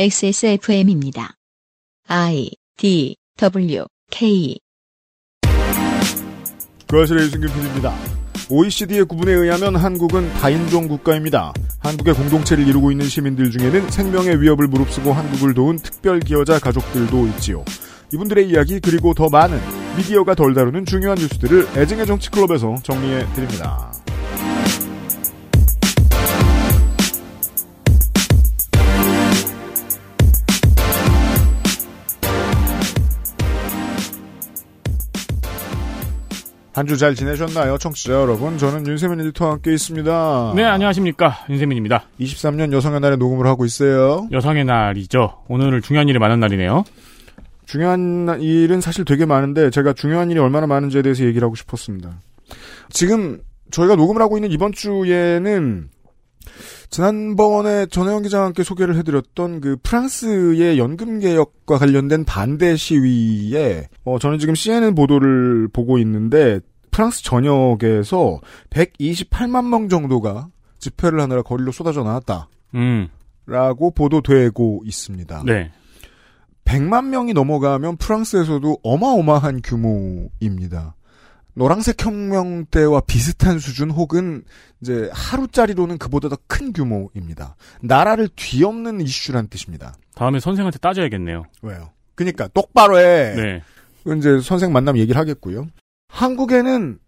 XSFM입니다. I D W K 그것의 유승균 PD입니다. OECD의 구분에 의하면 한국은 다인종 국가입니다. 한국의 공동체를 이루고 있는 시민들 중에는 생명의 위협을 무릅쓰고 한국을 도운 특별 기여자 가족들도 있지요. 이분들의 이야기 그리고 더 많은 미디어가 덜 다루는 중요한 뉴스들을 애증의 정치클럽에서 정리해 드립니다. 한 주 잘 지내셨나요? 청취자 여러분. 저는 윤세민 에디터와 함께 있습니다. 네, 안녕하십니까. 윤세민입니다. 23년 여성의 날에 녹음을 하고 있어요. 여성의 날이죠. 오늘 중요한 일이 많은 날이네요. 중요한 일은 사실 되게 많은데 제가 중요한 일이 얼마나 많은지에 대해서 얘기를 하고 싶었습니다. 지금 저희가 녹음을 하고 있는 이번 주에는 지난번에 전혜영 기자와 함께 소개를 해드렸던 그 프랑스의 연금 개혁과 관련된 반대 시위에 어 저는 지금 CNN 보도를 보고 있는데 프랑스 전역에서 128만 명 정도가 집회를 하느라 거리로 쏟아져 나왔다. 음. 라고 보도되고 있습니다. 네. 100만 명이 넘어가면 프랑스에서도 어마어마한 규모입니다. 노란색 혁명 때와 비슷한 수준 혹은 이제 하루짜리로는 그보다 더 큰 규모입니다. 나라를 뒤엎는 이슈란 뜻입니다. 다음에 선생한테 따져야겠네요. 왜요? 그러니까 똑바로 해. 네. 이제 선생 만나면 얘기를 하겠고요. 한국에는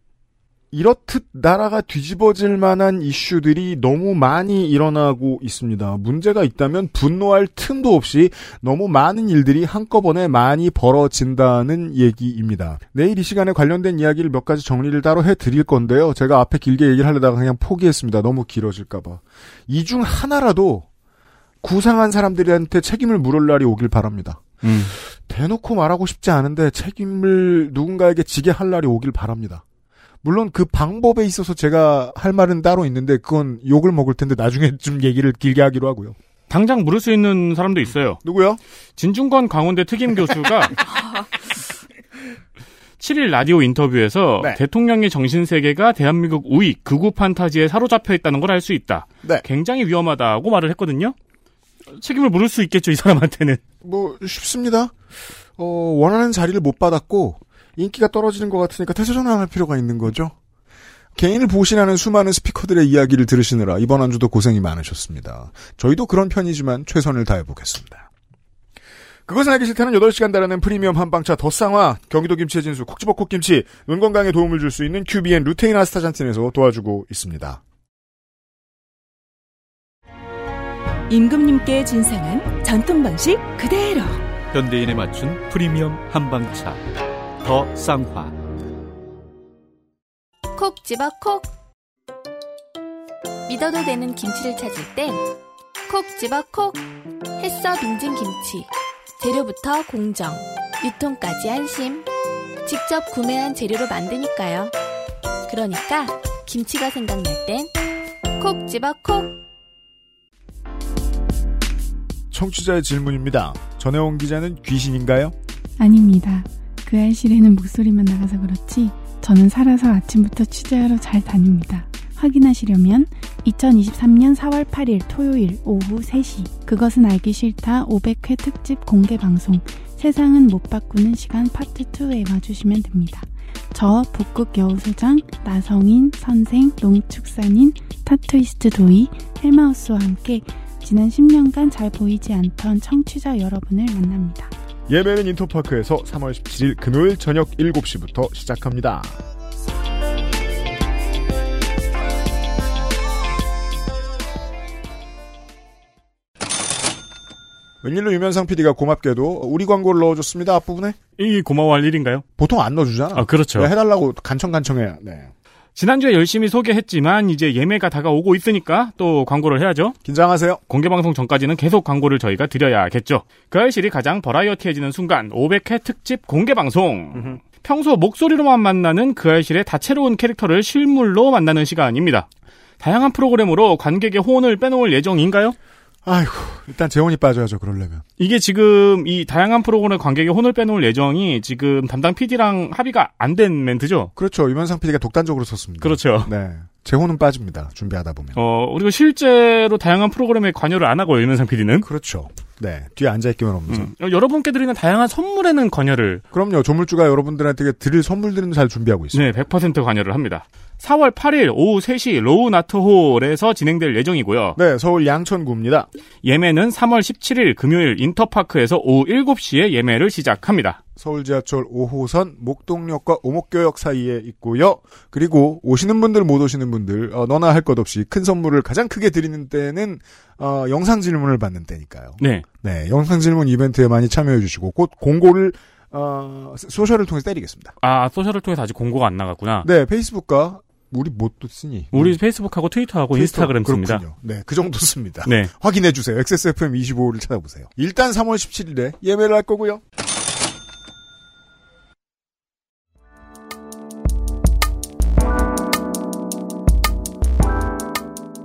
이렇듯 나라가 뒤집어질 만한 이슈들이 너무 많이 일어나고 있습니다. 문제가 있다면 분노할 틈도 없이 너무 많은 일들이 한꺼번에 많이 벌어진다는 얘기입니다. 내일 이 시간에 관련된 이야기를 몇 가지 정리를 따로 해드릴 건데요. 제가 앞에 길게 얘기를 하려다가 그냥 포기했습니다. 너무 길어질까봐. 이 중 하나라도 구상한 사람들한테 책임을 물을 날이 오길 바랍니다. 음. 대놓고 말하고 싶지 않은데 책임을 누군가에게 지게 할 날이 오길 바랍니다. 물론 그 방법에 있어서 제가 할 말은 따로 있는데 그건 욕을 먹을 텐데 나중에 좀 얘기를 길게 하기로 하고요. 당장 물을 수 있는 사람도 있어요. 누구요? 진중권 광운대 특임 교수가 7일 라디오 인터뷰에서 네. 대통령의 정신세계가 대한민국 우익, 극우 판타지에 사로잡혀 있다는 걸 알 수 있다. 네. 굉장히 위험하다고 말을 했거든요. 책임을 물을 수 있겠죠, 이 사람한테는. 뭐 쉽습니다. 어, 원하는 자리를 못 받았고 인기가 떨어지는 것 같으니까 태세 전환할 필요가 있는 거죠. 개인을 보신하는 수많은 스피커들의 이야기를 들으시느라 이번 한 주도 고생이 많으셨습니다. 저희도 그런 편이지만 최선을 다해보겠습니다. 그것은 알기 싫다는 8시간 달하는 프리미엄 한방차 더쌍화 경기도 김치의 진수 콕지버콕 김치 눈 건강에 도움을 줄 수 있는 큐비엔 루테인 아스타잔틴에서 도와주고 있습니다. 임금님께 진상한 전통 방식 그대로 현대인에 맞춘 프리미엄 한방차 더 쌍화 콕 집어 콕 믿어도 되는 김치를 찾을 땐 콕 집어 콕 햇서 빙진 김치 재료부터 공정 유통까지 안심 직접 구매한 재료로 만드니까요 그러니까 김치가 생각날 땐 콕 집어 콕 청취자의 질문입니다. 전혜원 기자는 귀신인가요? 아닙니다. 그 알실에는 목소리만 나가서 그렇지 저는 살아서 아침부터 취재하러 잘 다닙니다. 확인하시려면 2023년 4월 8일 토요일 오후 3시 그것은 알기 싫다 500회 특집 공개 방송 세상은 못 바꾸는 시간 파트 2에 와주시면 됩니다. 저 북극 여우소장, 나성인, 선생, 농축산인, 타투이스트 도이, 헬마우스와 함께 지난 10년간 잘 보이지 않던 청취자 여러분을 만납니다. 예매는 인터파크에서 3월 17일 금요일 저녁 7시부터 시작합니다. 웬일로 유면상 PD가 고맙게도 우리 광고를 넣어줬습니다. 앞부분에. 이 고마워할 일인가요? 보통 안 넣어주잖아. 아, 그렇죠. 해달라고 간청간청해야. 네. 지난주에 열심히 소개했지만 이제 예매가 다가오고 있으니까 또 광고를 해야죠. 긴장하세요. 공개방송 전까지는 계속 광고를 저희가 드려야겠죠. 그 알실이 가장 버라이어티해지는 순간 500회 특집 공개방송. 평소 목소리로만 만나는 그 알실의 다채로운 캐릭터를 실물로 만나는 시간입니다. 다양한 프로그램으로 관객의 호언을 빼놓을 예정인가요? 아이고, 일단 제 혼이 빠져야죠, 그러려면. 이게 지금 이 다양한 프로그램 관객의 혼을 빼놓을 예정이 지금 담당 PD랑 합의가 안 된 멘트죠? 그렇죠. 유면상 PD가 독단적으로 썼습니다. 그렇죠. 네. 제 혼은 빠집니다. 준비하다 보면. 어, 그리고 실제로 다양한 프로그램에 관여를 안 하고 유면상 PD는 그렇죠. 네, 뒤에 앉아있기만 하면서. 음. 어, 여러분께 드리는 다양한 선물에는 관여를 그럼요, 조물주가 여러분들한테 드릴 선물들은 잘 준비하고 있습니다. 네, 100% 관여를 합니다. 4월 8일 오후 3시 로운아트홀에서 진행될 예정이고요. 네, 서울 양천구입니다. 예매는 3월 17일 금요일 인터파크에서 오후 7시에 예매를 시작합니다. 서울 지하철 5호선 목동역과 오목교역 사이에 있고요. 그리고 오시는 분들 못 오시는 분들 어, 너나 할 것 없이 큰 선물을 가장 크게 드리는 때는 어, 영상 질문을 받는 때니까요. 네. 네, 영상 질문 이벤트에 많이 참여해 주시고 곧 공고를 어, 소셜을 통해서 때리겠습니다. 아, 소셜을 통해서 아직 공고가 안 나갔구나. 네, 페이스북과 우리 뭣도 쓰니? 우리 페이스북하고 트위터하고 트위터, 인스타그램 씁니다. 그렇군요. 네, 그 정도 씁니다. 네. 확인해 주세요. XSFM25를 찾아보세요. 일단 3월 17일에 예매를 할 거고요.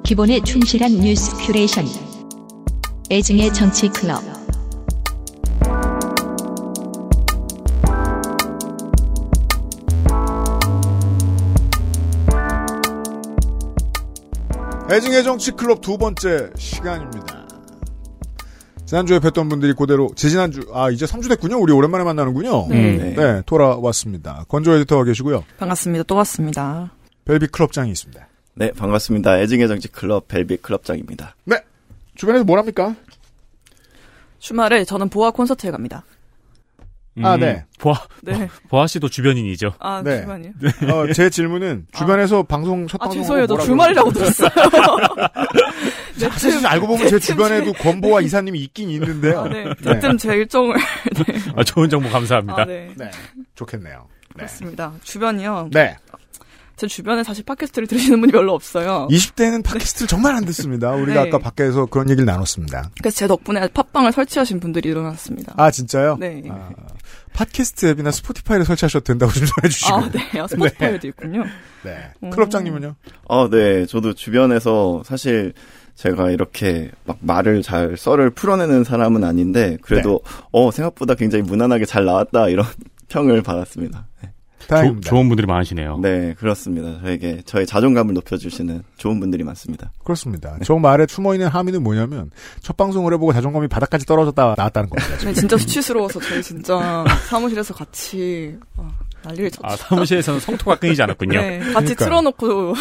기본에 충실한 뉴스 큐레이션. 애증의 정치 클럽. 애증의 정치 클럽 두 번째 시간입니다. 지난주에 뵀던 분들이 그대로 지지난주 아 이제 3주 됐군요. 우리 오랜만에 만나는군요. 네. 네, 돌아왔습니다. 건조 에디터가 계시고요. 반갑습니다. 또 왔습니다. 벨비 클럽장이 있습니다. 네, 반갑습니다. 애증의 정치 클럽 벨비 클럽장입니다. 네. 주변에서 뭘 합니까? 주말에 저는 보아 콘서트에 갑니다. 아, 네. 보아, 네. 보아 씨도 주변인이죠. 아, 네. 주말이요? 어, 제 질문은 주변에서 방송 첫 아, 방송 죄송해요. 저 주말이라고 들었어요. 네, 사실 알고 보면 제 주변에도 권보와 이사님이 있긴 있는데요. 아, 네. 대뜸 제 일정을. 네. 아, 좋은 정보 감사합니다. 아, 네. 네. 좋겠네요. 네. 그렇습니다. 주변이요. 네. 제 주변에 사실 팟캐스트를 들으시는 분이 별로 없어요. 20대는 팟캐스트를 정말 안 듣습니다. 우리가 네. 아까 밖에서 그런 얘기를 나눴습니다. 그래서 제 덕분에 팟빵을 설치하신 분들이 일어났습니다. 아, 진짜요? 네. 아, 팟캐스트 앱이나 스포티파이를 설치하셔도 된다고 좀 전해주시고. 아, 네. 아, 스포티파이도 있군요. 네. 음. 클럽장님은요? 어, 네. 저도 주변에서 사실 제가 이렇게 막 말을 잘 썰을 풀어내는 사람은 아닌데 그래도 어, 생각보다 굉장히 무난하게 잘 나왔다 이런 평을 받았습니다. 네. 다행입니다. 조- 좋은 분들이 많으시네요. 네, 그렇습니다. 저에게 저의 자존감을 높여주시는 좋은 분들이 많습니다. 그렇습니다. 저 말에 숨어있는 함의는 뭐냐면, 첫 방송을 해보고 자존감이 바닥까지 떨어졌다 나왔다는 겁니다. 네, 진짜 수치스러워서 저희 진짜 사무실에서 같이 어, 난리를 쳤죠. 아, 사무실에서는 성토가 끊이지 않았군요. 네, 같이 그러니까요. 틀어놓고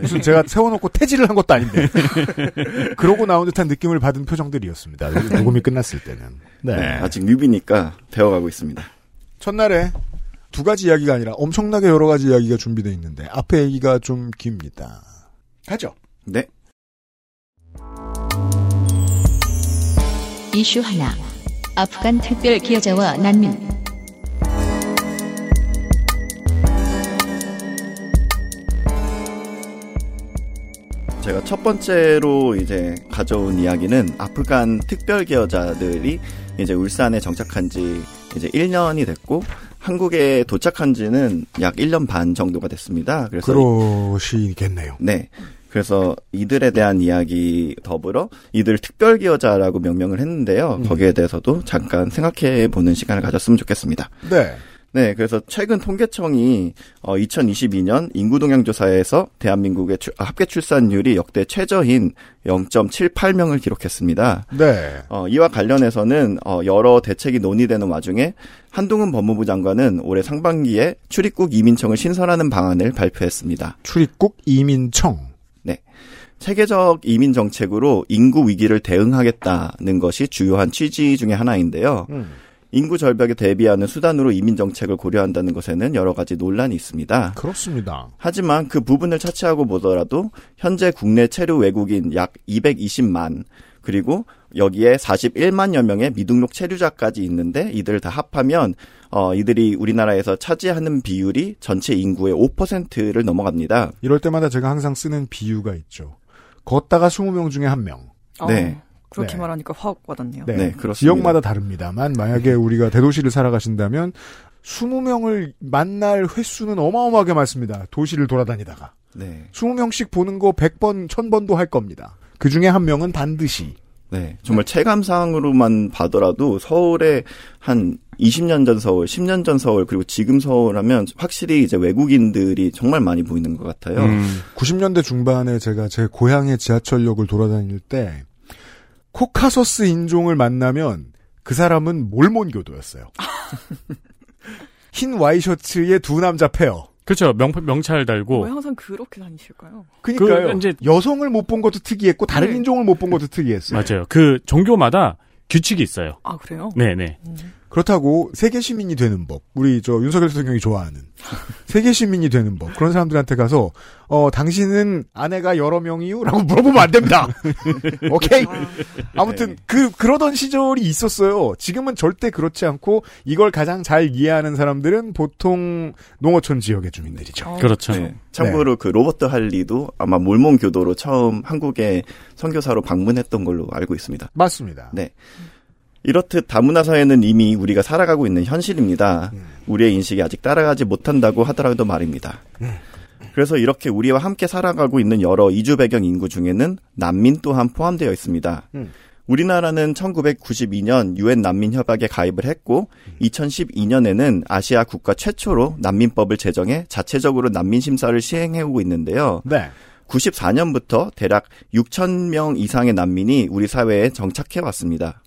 무슨 제가 세워놓고 태질을 한 것도 아닌데. 그러고 나온 듯한 느낌을 받은 표정들이었습니다. 녹음이 끝났을 때는. 네. 네, 아직 뮤비니까 배워가고 있습니다. 첫날에 두 가지 이야기가 아니라 엄청나게 여러 가지 이야기가 준비되어 있는데, 앞에 얘기가 좀 깁니다. 가죠. 네. 이슈 하나. 아프간 특별 기여자와 난민. 제가 첫 번째로 이제 가져온 이야기는 아프간 특별 기여자들이 이제 울산에 정착한 지 이제 1년이 됐고 한국에 도착한 지는 약 1년 반 정도가 됐습니다. 그래서 그러시겠네요. 네. 그래서 이들에 대한 이야기 더불어 이들 특별 기여자라고 명명을 했는데요. 음. 거기에 대해서도 잠깐 생각해 보는 시간을 가졌으면 좋겠습니다. 네. 네, 그래서 최근 통계청이 어, 2022년 인구 동향 조사에서 대한민국의 출- 아, 합계 출산율이 역대 최저인 0.78명을 기록했습니다. 네. 어, 이와 관련해서는 어, 여러 대책이 논의되는 와중에 한동훈 법무부 장관은 올해 상반기에 출입국 이민청을 신설하는 방안을 발표했습니다. 출입국 이민청. 체계적 이민 정책으로 인구 위기를 대응하겠다는 것이 주요한 취지 중의 하나인데요. 음. 인구 절벽에 대비하는 수단으로 이민 정책을 고려한다는 것에는 여러 가지 논란이 있습니다. 그렇습니다. 하지만 그 부분을 차치하고 보더라도 현재 국내 체류 외국인 약 220만 그리고 여기에 41만여 명의 미등록 체류자까지 있는데 이들 다 합하면 어 이들이 우리나라에서 차지하는 비율이 전체 인구의 5%를 넘어갑니다. 이럴 때마다 제가 항상 쓰는 비유가 있죠. 걷다가 20명 중에 한 명. 네. 어, 그렇게 네. 말하니까 확 와닿네요. 네. 네, 그렇습니다. 지역마다 다릅니다만 만약에 우리가 대도시를 살아가신다면 20명을 만날 횟수는 어마어마하게 많습니다. 도시를 돌아다니다가. 네. 20명씩 보는 거 100번, 1000번도 할 겁니다. 그 중에 한 명은 반드시. 네. 정말 체감상으로만 봐더라도 서울에 한 20년 전 서울, 10년 전 서울, 그리고 지금 서울 하면 확실히 이제 외국인들이 정말 많이 보이는 것 같아요. 음, 90년대 중반에 제가 제 고향의 지하철역을 돌아다닐 때 코카소스 인종을 만나면 그 사람은 몰몬교도였어요. 흰 와이셔츠에 두 남자 페어. 그렇죠. 명, 명찰 달고. 왜 항상 그렇게 다니실까요? 그러니까요. 그 이제- 여성을 못 본 것도 특이했고 다른 네. 인종을 못 본 것도 특이했어요. 맞아요. 그 종교마다 규칙이 있어요. 아 그래요? 네네. 그렇다고 세계 시민이 되는 법. 우리 저 윤석열 대통령이 좋아하는 세계 시민이 되는 법. 그런 사람들한테 가서 어 당신은 아내가 여러 명이요라고 물어보면 안 됩니다. 오케이. 아무튼 그 그러던 시절이 있었어요. 지금은 절대 그렇지 않고 이걸 가장 잘 이해하는 사람들은 보통 농어촌 지역의 주민들이죠. 그렇죠. 네. 참고로 그 로버트 할리도 아마 몰몬 교도로 처음 한국에 선교사로 방문했던 걸로 알고 있습니다. 맞습니다. 네. 이렇듯 다문화 사회는 이미 우리가 살아가고 있는 현실입니다. 우리의 인식이 아직 따라가지 못한다고 하더라도 말입니다. 그래서 이렇게 우리와 함께 살아가고 있는 여러 이주 배경 인구 중에는 난민 또한 포함되어 있습니다. 음. 우리나라는 1992년 유엔 난민 협약에 가입을 했고 2012년에는 아시아 국가 최초로 난민법을 제정해 자체적으로 난민 심사를 시행해 오고 있는데요. 네. 94년부터 대략 6천 명 이상의 난민이 우리 사회에 정착해 왔습니다.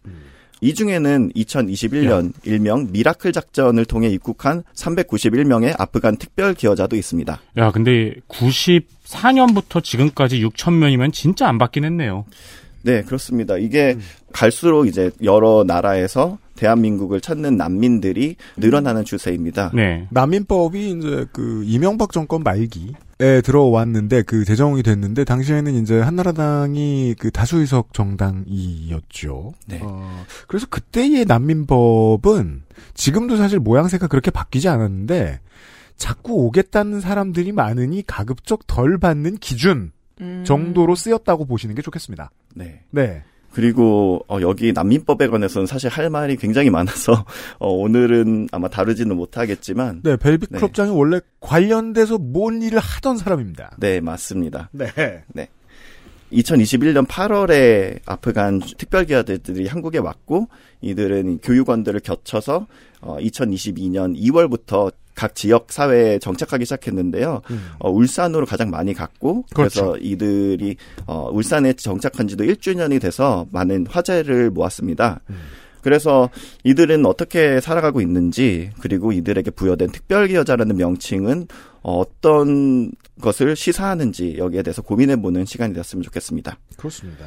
이 중에는 2021년 일명 미라클 작전을 통해 입국한 391명의 아프간 특별 기여자도 있습니다. 야, 근데 94년부터 지금까지 6천 명이면 진짜 안 받긴 했네요. 네, 그렇습니다. 이게 갈수록 이제 여러 나라에서 대한민국을 찾는 난민들이 늘어나는 추세입니다. 네. 난민법이 이제 그 이명박 정권 말기 에 들어왔는데 그 제정이 됐는데 당시에는 이제 한나라당이 그 다수의석 정당이었죠. 네. 어, 그래서 그때의 난민법은 지금도 사실 모양새가 그렇게 바뀌지 않았는데 자꾸 오겠다는 사람들이 많으니 가급적 덜 받는 기준 음. 정도로 쓰였다고 보시는 게 좋겠습니다. 네. 네. 그리고 어, 여기 난민법에 관해서는 사실 할 말이 굉장히 많아서 어, 오늘은 아마 다루지는 못하겠지만 네, 벨빅 네. 클럽장이 원래 관련돼서 뭔 일을 하던 사람입니다. 네, 맞습니다. 네. 2021년 8월에 아프간 특별기여자들이 한국에 왔고 이들은 교육원들을 거쳐서 어, 2022년 2월부터 각 지역 사회에 정착하기 시작했는데요. 어, 울산으로 가장 많이 갔고 그래서 음. 그렇죠. 이들이 어, 울산에 정착한 지도 1주년이 돼서 많은 화제를 모았습니다. 음. 그래서 이들은 어떻게 살아가고 있는지 그리고 이들에게 부여된 특별기여자라는 명칭은 어떤 것을 시사하는지 여기에 대해서 고민해보는 시간이 되었으면 좋겠습니다. 그렇습니다.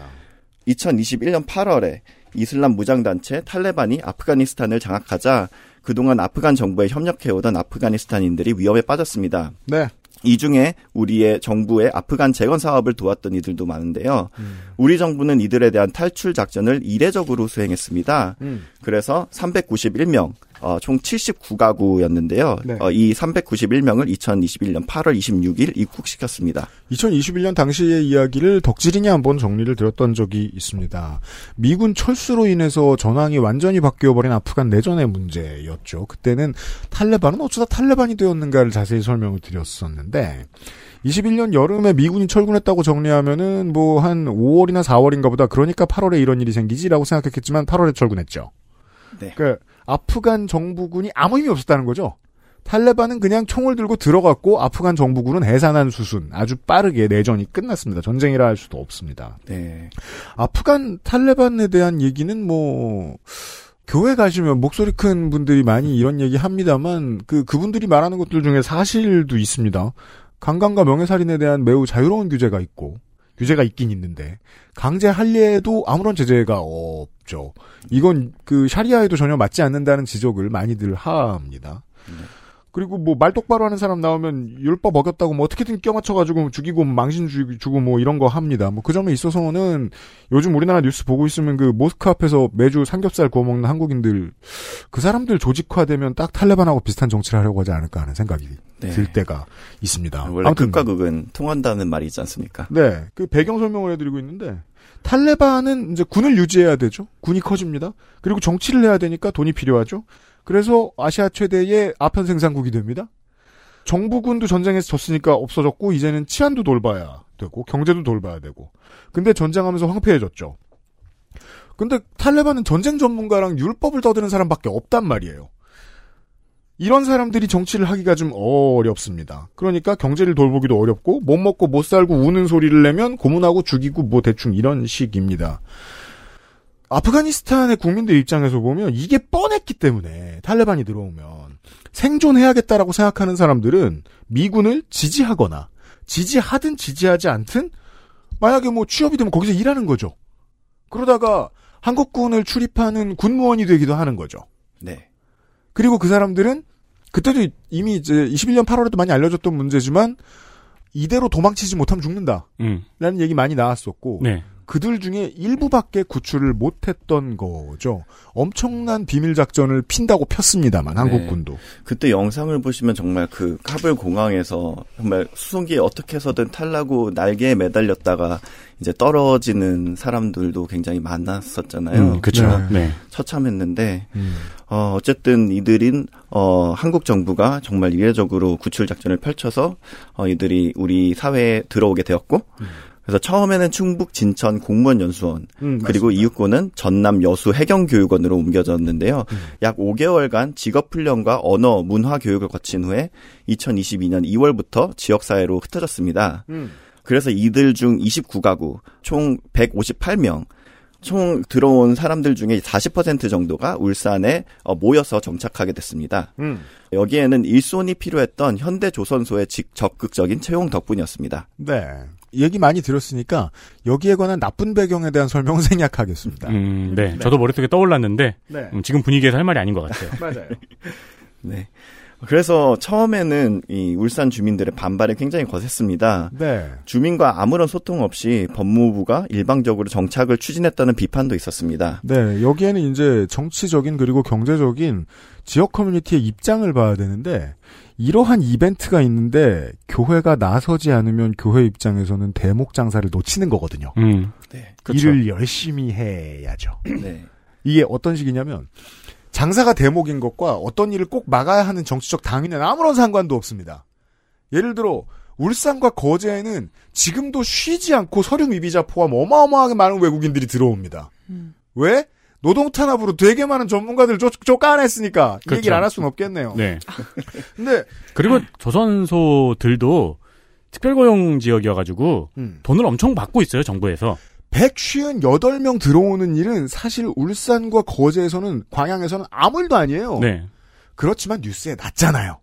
2021년 8월에 이슬람 무장단체 탈레반이 아프가니스탄을 장악하자 그동안 아프간 정부에 협력해오던 아프가니스탄인들이 위험에 빠졌습니다. 네. 이 중에 우리의 정부의 아프간 재건 사업을 도왔던 이들도 많은데요. 음. 우리 정부는 이들에 대한 탈출 작전을 이례적으로 수행했습니다. 음. 그래서 391명, 어, 총 79가구였는데요. 네. 어, 이 391명을 2021년 8월 26일 입국시켰습니다. 2021년 당시의 이야기를 덕질인이 한번 정리를 드렸던 적이 있습니다. 미군 철수로 인해서 전황이 완전히 바뀌어버린 아프간 내전의 문제였죠. 그때는 탈레반은 어쩌다 탈레반이 되었는가를 자세히 설명을 드렸었는데 21년 여름에 미군이 철군했다고 정리하면은 뭐 한 5월이나 4월인가 보다 그러니까 8월에 이런 일이 생기지라고 생각했겠지만 8월에 철군했죠. 네. 그 아프간 정부군이 아무 힘이 없었다는 거죠. 탈레반은 그냥 총을 들고 들어갔고 아프간 정부군은 해산한 수순 아주 빠르게 내전이 끝났습니다. 전쟁이라 할 수도 없습니다. 네. 아프간 탈레반에 대한 얘기는 뭐 교회 가시면 목소리 큰 분들이 많이 이런 얘기 합니다만 그 그분들이 말하는 것들 중에 사실도 있습니다. 강간과 명예살인에 대한 매우 자유로운 규제가 있고 규제가 있긴 있는데 강제 할례에도 아무런 제재가 없죠. 이건 그 샤리아에도 전혀 맞지 않는다는 지적을 많이들 합니다. 그리고 뭐 말 똑바로 하는 사람 나오면 율법 어겼다고 뭐 어떻게든 껴맞춰가지고 죽이고 망신 주- 주고 뭐 이런 거 합니다. 뭐 그 점에 있어서는 요즘 우리나라 뉴스 보고 있으면 그 모스크 앞에서 매주 삼겹살 구워 먹는 한국인들 그 사람들 조직화되면 딱 탈레반하고 비슷한 정치를 하려고 하지 않을까 하는 생각이 네. 들 때가 있습니다. 원래 극과 극은 통한다는 말이 있지 않습니까? 네, 그 배경 설명을 해드리고 있는데 탈레반은 이제 군을 유지해야 되죠. 군이 커집니다. 그리고 정치를 해야 되니까 돈이 필요하죠. 그래서 아시아 최대의 아편 생산국이 됩니다. 정부군도 전쟁에서 졌으니까 없어졌고 이제는 치안도 돌봐야 되고 경제도 돌봐야 되고. 근데 전쟁하면서 황폐해졌죠. 근데 탈레반은 전쟁 전문가랑 율법을 떠드는 사람밖에 없단 말이에요. 이런 사람들이 정치를 하기가 좀 어렵습니다. 그러니까 경제를 돌보기도 어렵고 못 먹고 못 살고 우는 소리를 내면 고문하고 죽이고 뭐 대충 이런 식입니다. 아프가니스탄의 국민들 입장에서 보면 이게 뻔했기 때문에 탈레반이 들어오면 생존해야겠다라고 생각하는 사람들은 미군을 지지하거나 지지하든 지지하지 않든 만약에 뭐 취업이 되면 거기서 일하는 거죠. 그러다가 한국군을 출입하는 군무원이 되기도 하는 거죠. 네. 그리고 그 사람들은 그때도 이미 이제 21년 8월에도 많이 알려졌던 문제지만 이대로 도망치지 못하면 죽는다. 음. 라는 얘기 많이 나왔었고 네. 그들 중에 일부밖에 구출을 못했던 거죠. 엄청난 비밀 작전을 핀다고 폈습니다만 네. 한국군도. 그때 영상을 보시면 정말 그 카불 공항에서 정말 수송기에 어떻게 해서든 탈라고 날개에 매달렸다가 이제 떨어지는 사람들도 굉장히 많았었잖아요. 음, 그쵸. 네. 처참했는데 음. 어, 어쨌든 이들인 어, 한국 정부가 정말 이례적으로 구출 작전을 펼쳐서 어, 이들이 우리 사회에 들어오게 되었고 그래서 처음에는 충북 진천 공무원 연수원 음, 그리고 이후고는 전남 여수 해경교육원으로 옮겨졌는데요. 약 5개월간 직업 훈련과 언어 문화 교육을 거친 후에 2022년 2월부터 지역 사회로 흩어졌습니다. 음. 그래서 이들 중 29가구 총 158명 총 들어온 사람들 중에 40% 정도가 울산에 어, 모여서 정착하게 됐습니다. 음. 여기에는 일손이 필요했던 현대조선소의 직- 적극적인 채용 덕분이었습니다. 네. 얘기 많이 들었으니까 여기에 관한 나쁜 배경에 대한 설명을 생략하겠습니다. 음, 네. 저도 머릿속에 떠올랐는데 네. 음, 지금 분위기에서 할 말이 아닌 것 같아요. 맞아요. 네. 그래서 처음에는 이 울산 주민들의 반발이 굉장히 거셌습니다. 네. 주민과 아무런 소통 없이 법무부가 일방적으로 정착을 추진했다는 비판도 있었습니다. 네, 여기에는 이제 정치적인 그리고 경제적인 지역 커뮤니티의 입장을 봐야 되는데 이러한 이벤트가 있는데 교회가 나서지 않으면 교회 입장에서는 대목 장사를 놓치는 거거든요. 음. 네. 일을 열심히 해야죠. 네. 이게 어떤 식이냐면 장사가 대목인 것과 어떤 일을 꼭 막아야 하는 정치적 당위는 아무런 상관도 없습니다. 예를 들어 울산과 거제에는 지금도 쉬지 않고 서류 미비자 포함 어마어마하게 많은 외국인들이 들어옵니다. 왜? 노동 탄압으로 되게 많은 전문가들 쫓, 쫓아냈으니까 이 그렇죠. 얘기를 안 할 수는 없겠네요. 네. 근데 그리고 조선소들도 특별고용 지역이어가지고 음. 돈을 엄청 받고 있어요 정부에서. 158명 들어오는 일은 사실 울산과 거제에서는 광양에서는 아무 일도 아니에요. 네. 그렇지만 뉴스에 났잖아요.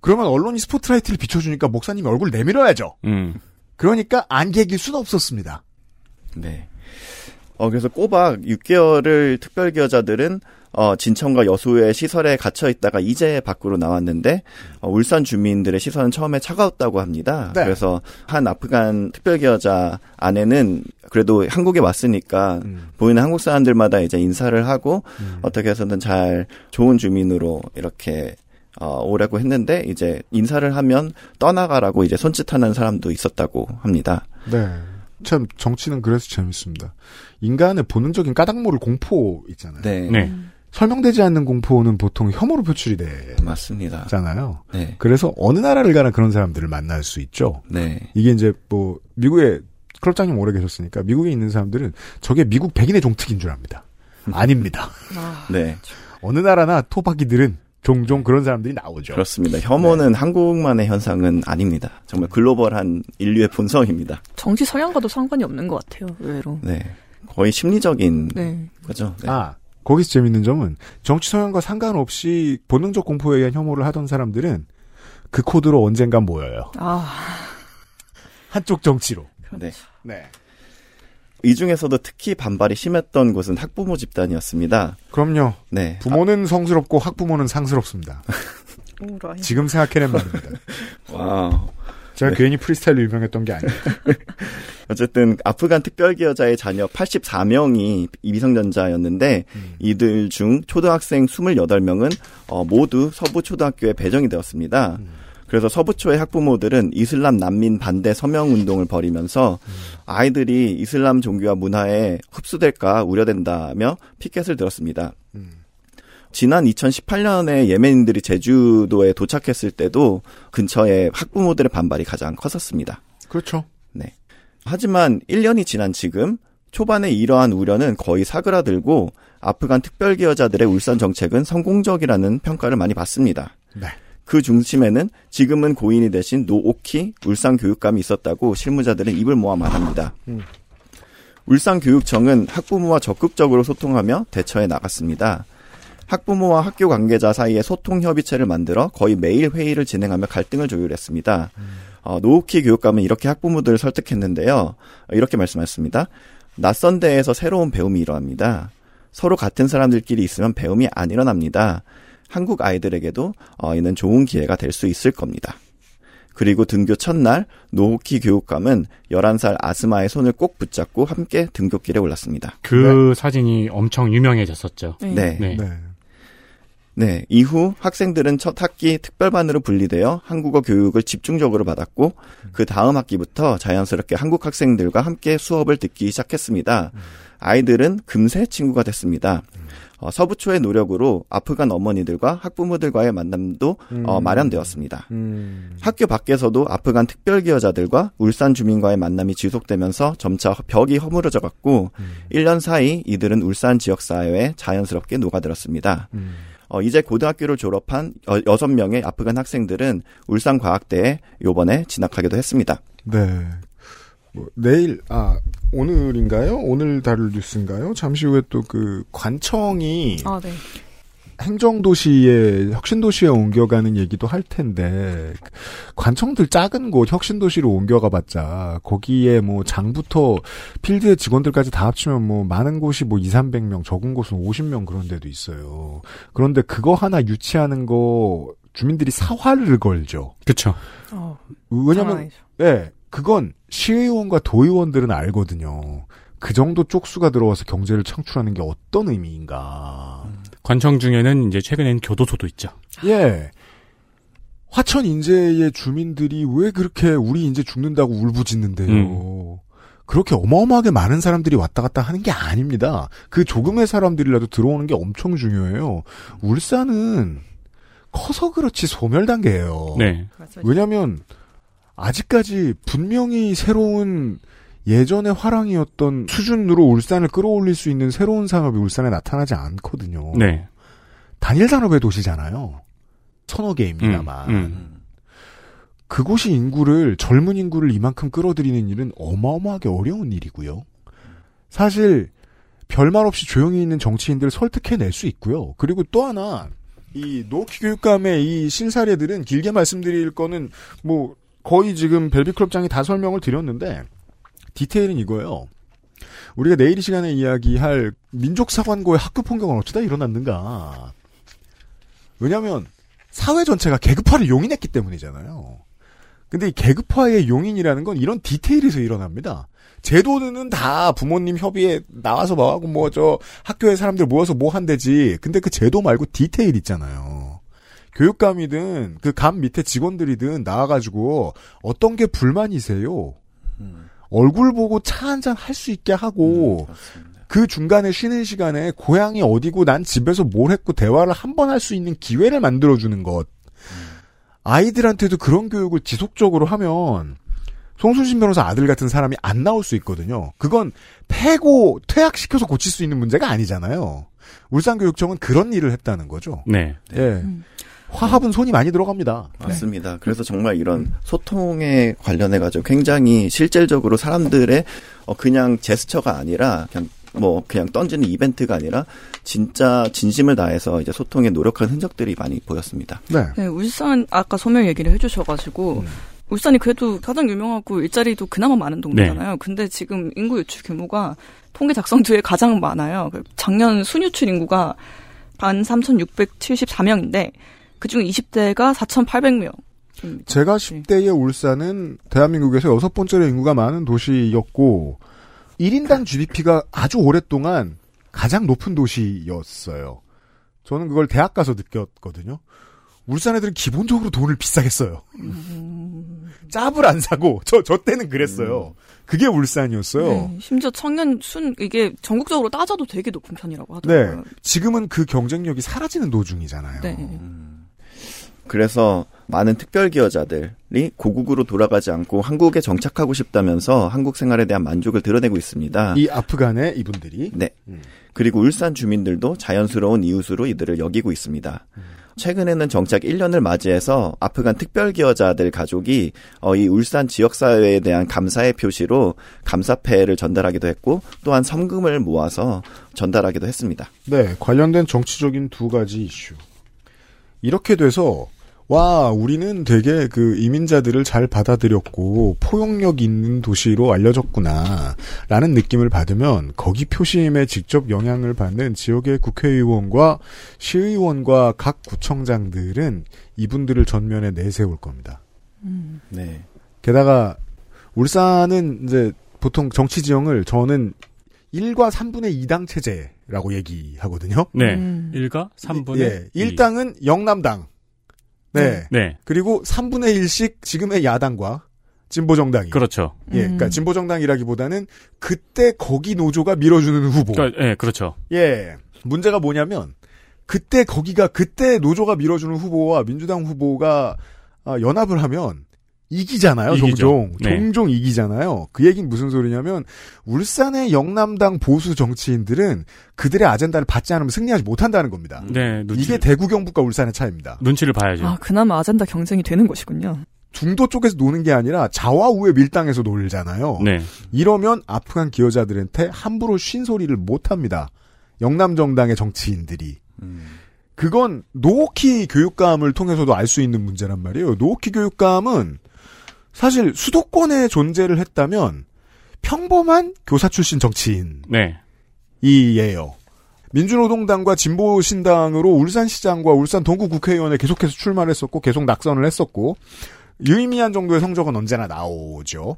그러면 언론이 스포트라이트를 비춰주니까 목사님이 얼굴 내밀어야죠. 음. 그러니까 안개길 수는 없었습니다. 네. 어, 그래서 꼬박 6개월을 특별기여자들은 어, 진천과 여수의 시설에 갇혀 있다가 이제 밖으로 나왔는데 어, 울산 주민들의 시선은 처음에 차가웠다고 합니다. 네. 그래서 한 아프간 특별기여자 아내는 그래도 한국에 왔으니까 음. 보이는 한국 사람들마다 이제 인사를 하고 어떻게 해서든 잘 좋은 주민으로 이렇게 어, 오라고 했는데 이제 인사를 하면 떠나가라고 이제 손짓하는 사람도 있었다고 합니다. 네. 참 정치는 그래서 재밌습니다. 인간의 본능적인 까닭 모를 공포 있잖아요. 네. 네. 설명되지 않는 공포는 보통 혐오로 표출이 맞습니다. 되잖아요. 네. 그래서 어느 나라를 가나 그런 사람들을 만날 수 있죠. 네. 이게 이제 뭐 미국에 클럽장님 오래 계셨으니까 미국에 있는 사람들은 저게 미국 백인의 종특인 줄 압니다. 아닙니다. 네. 어느 나라나 토박이들은 종종 그런 사람들이 나오죠. 그렇습니다. 혐오는 한국만의 현상은 아닙니다. 정말 글로벌한 인류의 본성입니다. 정치 성향과도 상관이 없는 것 같아요. 의외로. 네. 거의 심리적인 네. 거죠. 네. 아, 거기서 재밌는 점은 정치 성향과 상관없이 본능적 공포에 의한 혐오를 하던 사람들은 그 코드로 언젠간 모여요. 아, 한쪽 정치로. 네. 네. 이 중에서도 특히 반발이 심했던 곳은 학부모 집단이었습니다. 그럼요. 네. 부모는 성스럽고 학부모는 상스럽습니다. 오라이. 지금 생각해낸 말입니다. 와. 제가 괜히 프리스타일로 유명했던 게 아니에요. 어쨌든 아프간 특별기여자의 자녀 84명이 미성년자였는데 이들 중 초등학생 28명은 어, 모두 서부 초등학교에 배정이 되었습니다. 그래서 서부초의 학부모들은 이슬람 난민 반대 서명 운동을 벌이면서 아이들이 이슬람 종교와 문화에 흡수될까 우려된다며 피켓을 들었습니다. 지난 2018년에 예멘인들이 제주도에 도착했을 때도 근처에 학부모들의 반발이 가장 컸었습니다. 그렇죠. 네. 하지만 1년이 지난 지금 초반에 이러한 우려는 거의 사그라들고 아프간 특별기여자들의 울산 정책은 성공적이라는 평가를 많이 받습니다. 네. 그 중심에는 지금은 고인이 되신 노옥희 울산 교육감이 있었다고 실무자들은 입을 모아 말합니다. 음. 울산 교육청은 학부모와 적극적으로 소통하며 대처해 나갔습니다. 학부모와 학교 관계자 사이에 소통 협의체를 만들어 거의 매일 회의를 진행하며 갈등을 조율했습니다. 어, 노옥희 교육감은 이렇게 학부모들을 설득했는데요. 이렇게 말씀하셨습니다. 낯선 데에서 새로운 배움이 일어납니다. 서로 같은 사람들끼리 있으면 배움이 안 일어납니다. 한국 아이들에게도 어, 이는 좋은 기회가 될 수 있을 겁니다. 그리고 등교 첫날 노호키 교육감은 11살 아스마의 손을 꼭 붙잡고 함께 등교길에 올랐습니다. 그 사진이 엄청 유명해졌었죠. 네. 네. 네. 네. 네, 이후 학생들은 첫 학기 특별반으로 분리되어 한국어 교육을 집중적으로 받았고 그 다음 학기부터 자연스럽게 한국 학생들과 함께 수업을 듣기 시작했습니다. 아이들은 금세 친구가 됐습니다. 어, 서부초의 노력으로 아프간 어머니들과 학부모들과의 만남도 어, 음. 마련되었습니다. 음. 학교 밖에서도 아프간 특별기여자들과 울산 주민과의 만남이 지속되면서 점차 벽이 허물어져 갔고 음. 1년 사이 이들은 울산 지역 사회에 자연스럽게 녹아들었습니다. 음. 어, 이제 고등학교를 졸업한 여, 6명의 아프간 학생들은 울산과학대에 요번에 진학하기도 했습니다. 네. 뭐, 내일, 아, 오늘인가요? 오늘 다룰 뉴스인가요? 잠시 후에 또 그 관청이 아, 네. 행정도시에, 혁신도시에 옮겨가는 얘기도 할 텐데, 관청들 작은 곳 혁신도시로 옮겨가 봤자, 거기에 뭐 장부터 필드의 직원들까지 다 합치면 뭐 많은 곳이 뭐 2, 300명, 적은 곳은 50명 그런 데도 있어요. 그런데 그거 하나 유치하는 거, 주민들이 사활을 걸죠. 그쵸. 어, 왜냐면. 예, 그건 시의원과 도의원들은 알거든요. 그 정도 쪽수가 들어와서 경제를 창출하는 게 어떤 의미인가. 관청 중에는 이제 최근엔 교도소도 있죠. 예. 화천 인제의 주민들이 왜 그렇게 우리 인제 죽는다고 울부짖는데요. 그렇게 어마어마하게 많은 사람들이 왔다 갔다 하는 게 아닙니다. 그 조금의 사람들이라도 들어오는 게 엄청 중요해요. 울산은 커서 그렇지 소멸 단계예요. 네. 맞아요. 왜냐면 아직까지 분명히 새로운 예전의 화랑이었던 수준으로 울산을 끌어올릴 수 있는 새로운 산업이 울산에 나타나지 않거든요. 네. 단일 산업의 도시잖아요. 서너 개입니다만. 음, 음. 그곳이 인구를 젊은 인구를 이만큼 끌어들이는 일은 어마어마하게 어려운 일이고요. 사실 별말 없이 조용히 있는 정치인들을 설득해낼 수 있고요. 그리고 또 하나 이 노키 교육감의 이 신사례들은 길게 말씀드릴 거는 뭐 거의 지금 벨비클럽장이 다 설명을 드렸는데 디테일은 이거예요. 우리가 내일 이 시간에 이야기할 민족사관고의 학교 폭력은 어쩌다 일어났는가. 왜냐하면 사회 전체가 계급화를 용인했기 때문이잖아요. 근데 이 계급화의 용인이라는 건 이런 디테일에서 일어납니다. 제도는 다 부모님 협의에 나와서 뭐 하고 뭐 저 학교에 사람들 모여서 뭐 한대지. 근데 그 제도 말고 디테일 있잖아요. 교육감이든 그 감 밑에 직원들이든 나와가지고 어떤 게 불만이세요? 얼굴 보고 차 한 잔 할 수 있게 하고 그 중간에 쉬는 시간에 고향이 어디고 난 집에서 뭘 했고 대화를 한 번 할 수 있는 기회를 만들어주는 것. 아이들한테도 그런 교육을 지속적으로 하면 송순신 변호사 아들 같은 사람이 안 나올 수 있거든요. 그건 패고 퇴학시켜서 고칠 수 있는 문제가 아니잖아요. 울산교육청은 그런 일을 했다는 거죠. 네. 예. 화합은 손이 많이 들어갑니다. 맞습니다. 그래서 정말 이런 소통에 관련해 가지고 굉장히 실질적으로 사람들의 어 그냥 제스처가 아니라 그냥 뭐 그냥 던지는 이벤트가 아니라 진짜 진심을 다해서 이제 소통에 노력한 흔적들이 많이 보였습니다. 네. 네, 울산 아까 소명 얘기를 해주셔가지고 울산이 그래도 가장 유명하고 일자리도 그나마 많은 동네잖아요. 근데 지금 인구 유출 규모가 통계 작성 뒤에 가장 많아요. 그 작년 순유출 인구가 반 3,674명인데 그중 20대가 4,800명. 제가 10대의 울산은 대한민국에서 여섯 번째로 인구가 많은 도시였고 1인당 GDP가 아주 오랫동안 가장 높은 도시였어요. 저는 그걸 대학 가서 느꼈거든요. 울산 애들은 기본적으로 돈을 비싸게 써요. 짭을 안 사고 저 저 때는 그랬어요. 그게 울산이었어요. 네, 심지어 청년 순 이게 전국적으로 따져도 되게 높은 편이라고 네. 하더라고요. 지금은 그 경쟁력이 사라지는 도중이잖아요. 네. 그래서 많은 특별 기여자들이 고국으로 돌아가지 않고 한국에 정착하고 싶다면서 한국 생활에 대한 만족을 드러내고 있습니다. 이 아프간의 이분들이 네. 그리고 울산 주민들도 자연스러운 이웃으로 이들을 여기고 있습니다. 최근에는 정착 1년을 맞이해서 아프간 특별 기여자들 가족이 어, 이 울산 지역 사회에 대한 감사의 표시로 감사패를 전달하기도 했고 또한 성금을 모아서 전달하기도 했습니다. 네, 관련된 정치적인 두 가지 이슈. 이렇게 돼서 와, 우리는 되게 그 이민자들을 잘 받아들였고 포용력 있는 도시로 알려졌구나. 라는 느낌을 받으면 거기 표심에 직접 영향을 받는 지역의 국회의원과 시의원과 각 구청장들은 이분들을 전면에 내세울 겁니다. 음. 네. 게다가 울산은 이제 보통 정치 지형을 저는 1과 3분의 2당 체제라고 얘기하거든요. 네. 음. 1과 3분의 예, 1당은 영남당. 네. 네. 그리고 3분의 1씩 지금의 야당과 진보 정당이. 그렇죠. 예, 그러니까 음. 진보 정당이라기보다는 그때 거기 노조가 밀어주는 후보. 그러니까, 예, 그렇죠. 예. 문제가 뭐냐면 그때 거기가 그때 노조가 밀어주는 후보와 민주당 후보가 아, 연합을 하면 이기잖아요. 이기죠. 종종 네. 종종 이기잖아요. 그 얘기는 무슨 소리냐면 울산의 영남당 보수 정치인들은 그들의 아젠다를 받지 않으면 승리하지 못한다는 겁니다. 네, 눈치, 이게 대구 경북과 울산의 차이입니다. 눈치를 봐야죠. 아, 그나마 아젠다 경쟁이 되는 것이군요. 중도 쪽에서 노는 게 아니라 좌와우의 밀당에서 놀잖아요. 네. 이러면 아프간 기여자들한테 함부로 쉰 소리를 못 합니다. 영남 정당의 정치인들이. 그건 노키 교육감을 통해서도 알 수 있는 문제란 말이에요. 노키 교육감은 사실 수도권에 존재를 했다면 평범한 교사 출신 정치인이에요. 네. 민주노동당과 진보신당으로 울산시장과 울산 동구 국회의원에 계속해서 출마를 했었고 계속 낙선을 했었고 유의미한 정도의 성적은 언제나 나오죠.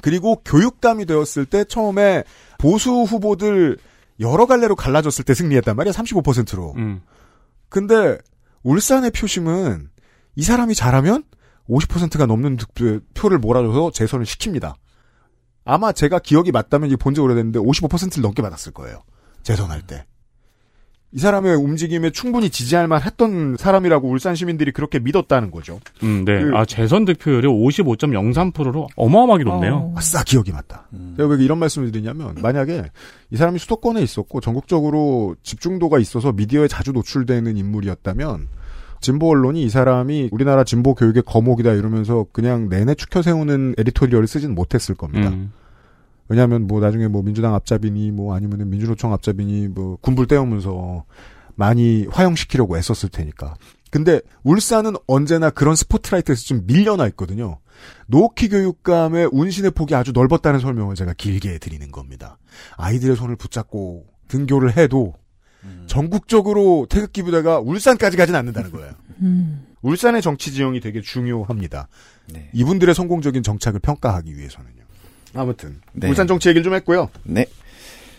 그리고 교육감이 되었을 때 처음에 보수 후보들 여러 갈래로 갈라졌을 때 승리했단 말이야. 35%로. 음. 근데 울산의 표심은 이 사람이 잘하면 50%가 넘는 득표- 표를 몰아줘서 재선을 시킵니다. 아마 제가 기억이 맞다면 이게 본지 오래됐는데 55%를 넘게 받았을 거예요. 재선할 때. 이 사람의 움직임에 충분히 지지할 만했던 사람이라고 울산 시민들이 그렇게 믿었다는 거죠. 음, 네. 그- 아, 재선 득표율이 55.03%로 어마어마하게 높네요. 어. 아싸 기억이 맞다. 제가 왜 이런 말씀을 드리냐면 만약에 이 사람이 수도권에 있었고 전국적으로 집중도가 있어서 미디어에 자주 노출되는 인물이었다면 진보 언론이 이 사람이 우리나라 진보 교육의 거목이다 이러면서 그냥 내내 축혀 세우는 에디토리얼을 쓰진 못했을 겁니다. 음. 왜냐하면 뭐 나중에 뭐 민주당 앞잡이니 뭐 아니면은 민주노총 앞잡이니 뭐 군불 떼우면서 많이 화형시키려고 애썼을 테니까. 근데 울산은 언제나 그런 스포트라이트에서 좀 밀려나 있거든요. 노키 교육감의 운신의 폭이 아주 넓었다는 설명을 제가 길게 드리는 겁니다. 아이들의 손을 붙잡고 등교를 해도 전국적으로 태극기 부대가 울산까지 가진 않는다는 거예요. 음. 울산의 정치 지형이 되게 중요합니다. 네. 이분들의 성공적인 정착을 평가하기 위해서는요. 아무튼 네. 울산 정치 얘기를 좀 했고요. 네.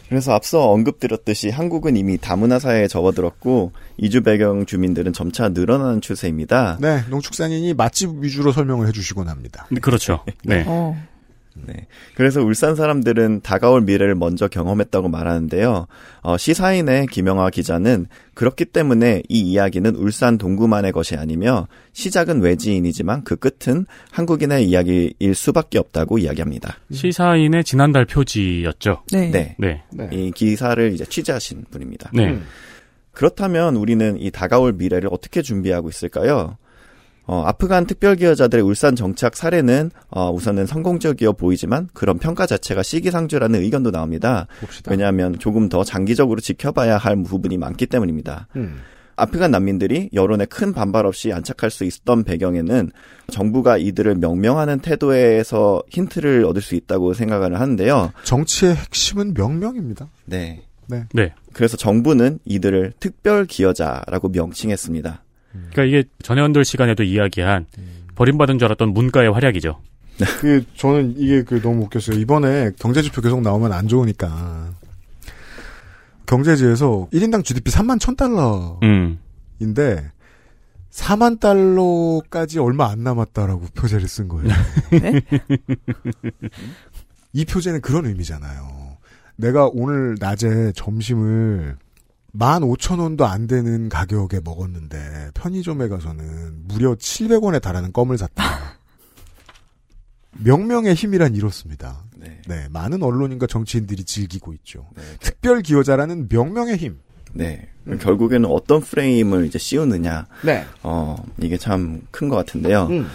그래서 앞서 언급드렸듯이 한국은 이미 다문화 사회에 접어들었고 이주 배경 주민들은 점차 늘어나는 추세입니다. 네, 농축산인이 맛집 위주로 설명을 해주시곤 합니다. 네, 그렇죠. 네. 어. 네. 그래서 울산 사람들은 다가올 미래를 먼저 경험했다고 말하는데요. 어, 시사인의 김영화 기자는 그렇기 때문에 이 이야기는 울산 동구만의 것이 아니며 시작은 외지인이지만 그 끝은 한국인의 이야기일 수밖에 없다고 이야기합니다. 시사인의 지난달 표지였죠. 네. 네. 네. 네. 이 기사를 이제 취재하신 분입니다. 네. 음. 그렇다면 우리는 이 다가올 미래를 어떻게 준비하고 있을까요? 어, 아프간 특별기여자들의 울산 정착 사례는 어, 우선은 성공적이어 보이지만 그런 평가 자체가 시기상조라는 의견도 나옵니다. 봅시다. 왜냐하면 조금 더 장기적으로 지켜봐야 할 부분이 많기 때문입니다. 음. 아프간 난민들이 여론에 큰 반발 없이 안착할 수 있었던 배경에는 정부가 이들을 명명하는 태도에서 힌트를 얻을 수 있다고 생각을 하는데요. 정치의 핵심은 명명입니다. 네. 네. 그래서 정부는 이들을 특별 기여자라고 명칭했습니다. 그러니까 이게 전해원들 시간에도 이야기한 버림받은 줄 알았던 문과의 활약이죠. 그 저는 이게 그 너무 웃겼어요. 이번에 경제지표 계속 나오면 안 좋으니까 경제지에서 1인당 GDP 3만 1천 달러인데 음. 4만 달러까지 얼마 안 남았다라고 표제를 쓴 거예요. 네? 이 표제는 그런 의미잖아요. 내가 오늘 낮에 점심을 15,000원도 안 되는 가격에 먹었는데 편의점에 가서는 무려 700원에 달하는 껌을 샀다. 명명의 힘이란 이렇습니다. 네. 네, 많은 언론인과 정치인들이 즐기고 있죠. 네. 특별 기여자라는 명명의 힘. 네. 결국에는 어떤 프레임을 이제 씌우느냐. 네. 어, 이게 참 큰 것 같은데요. 음.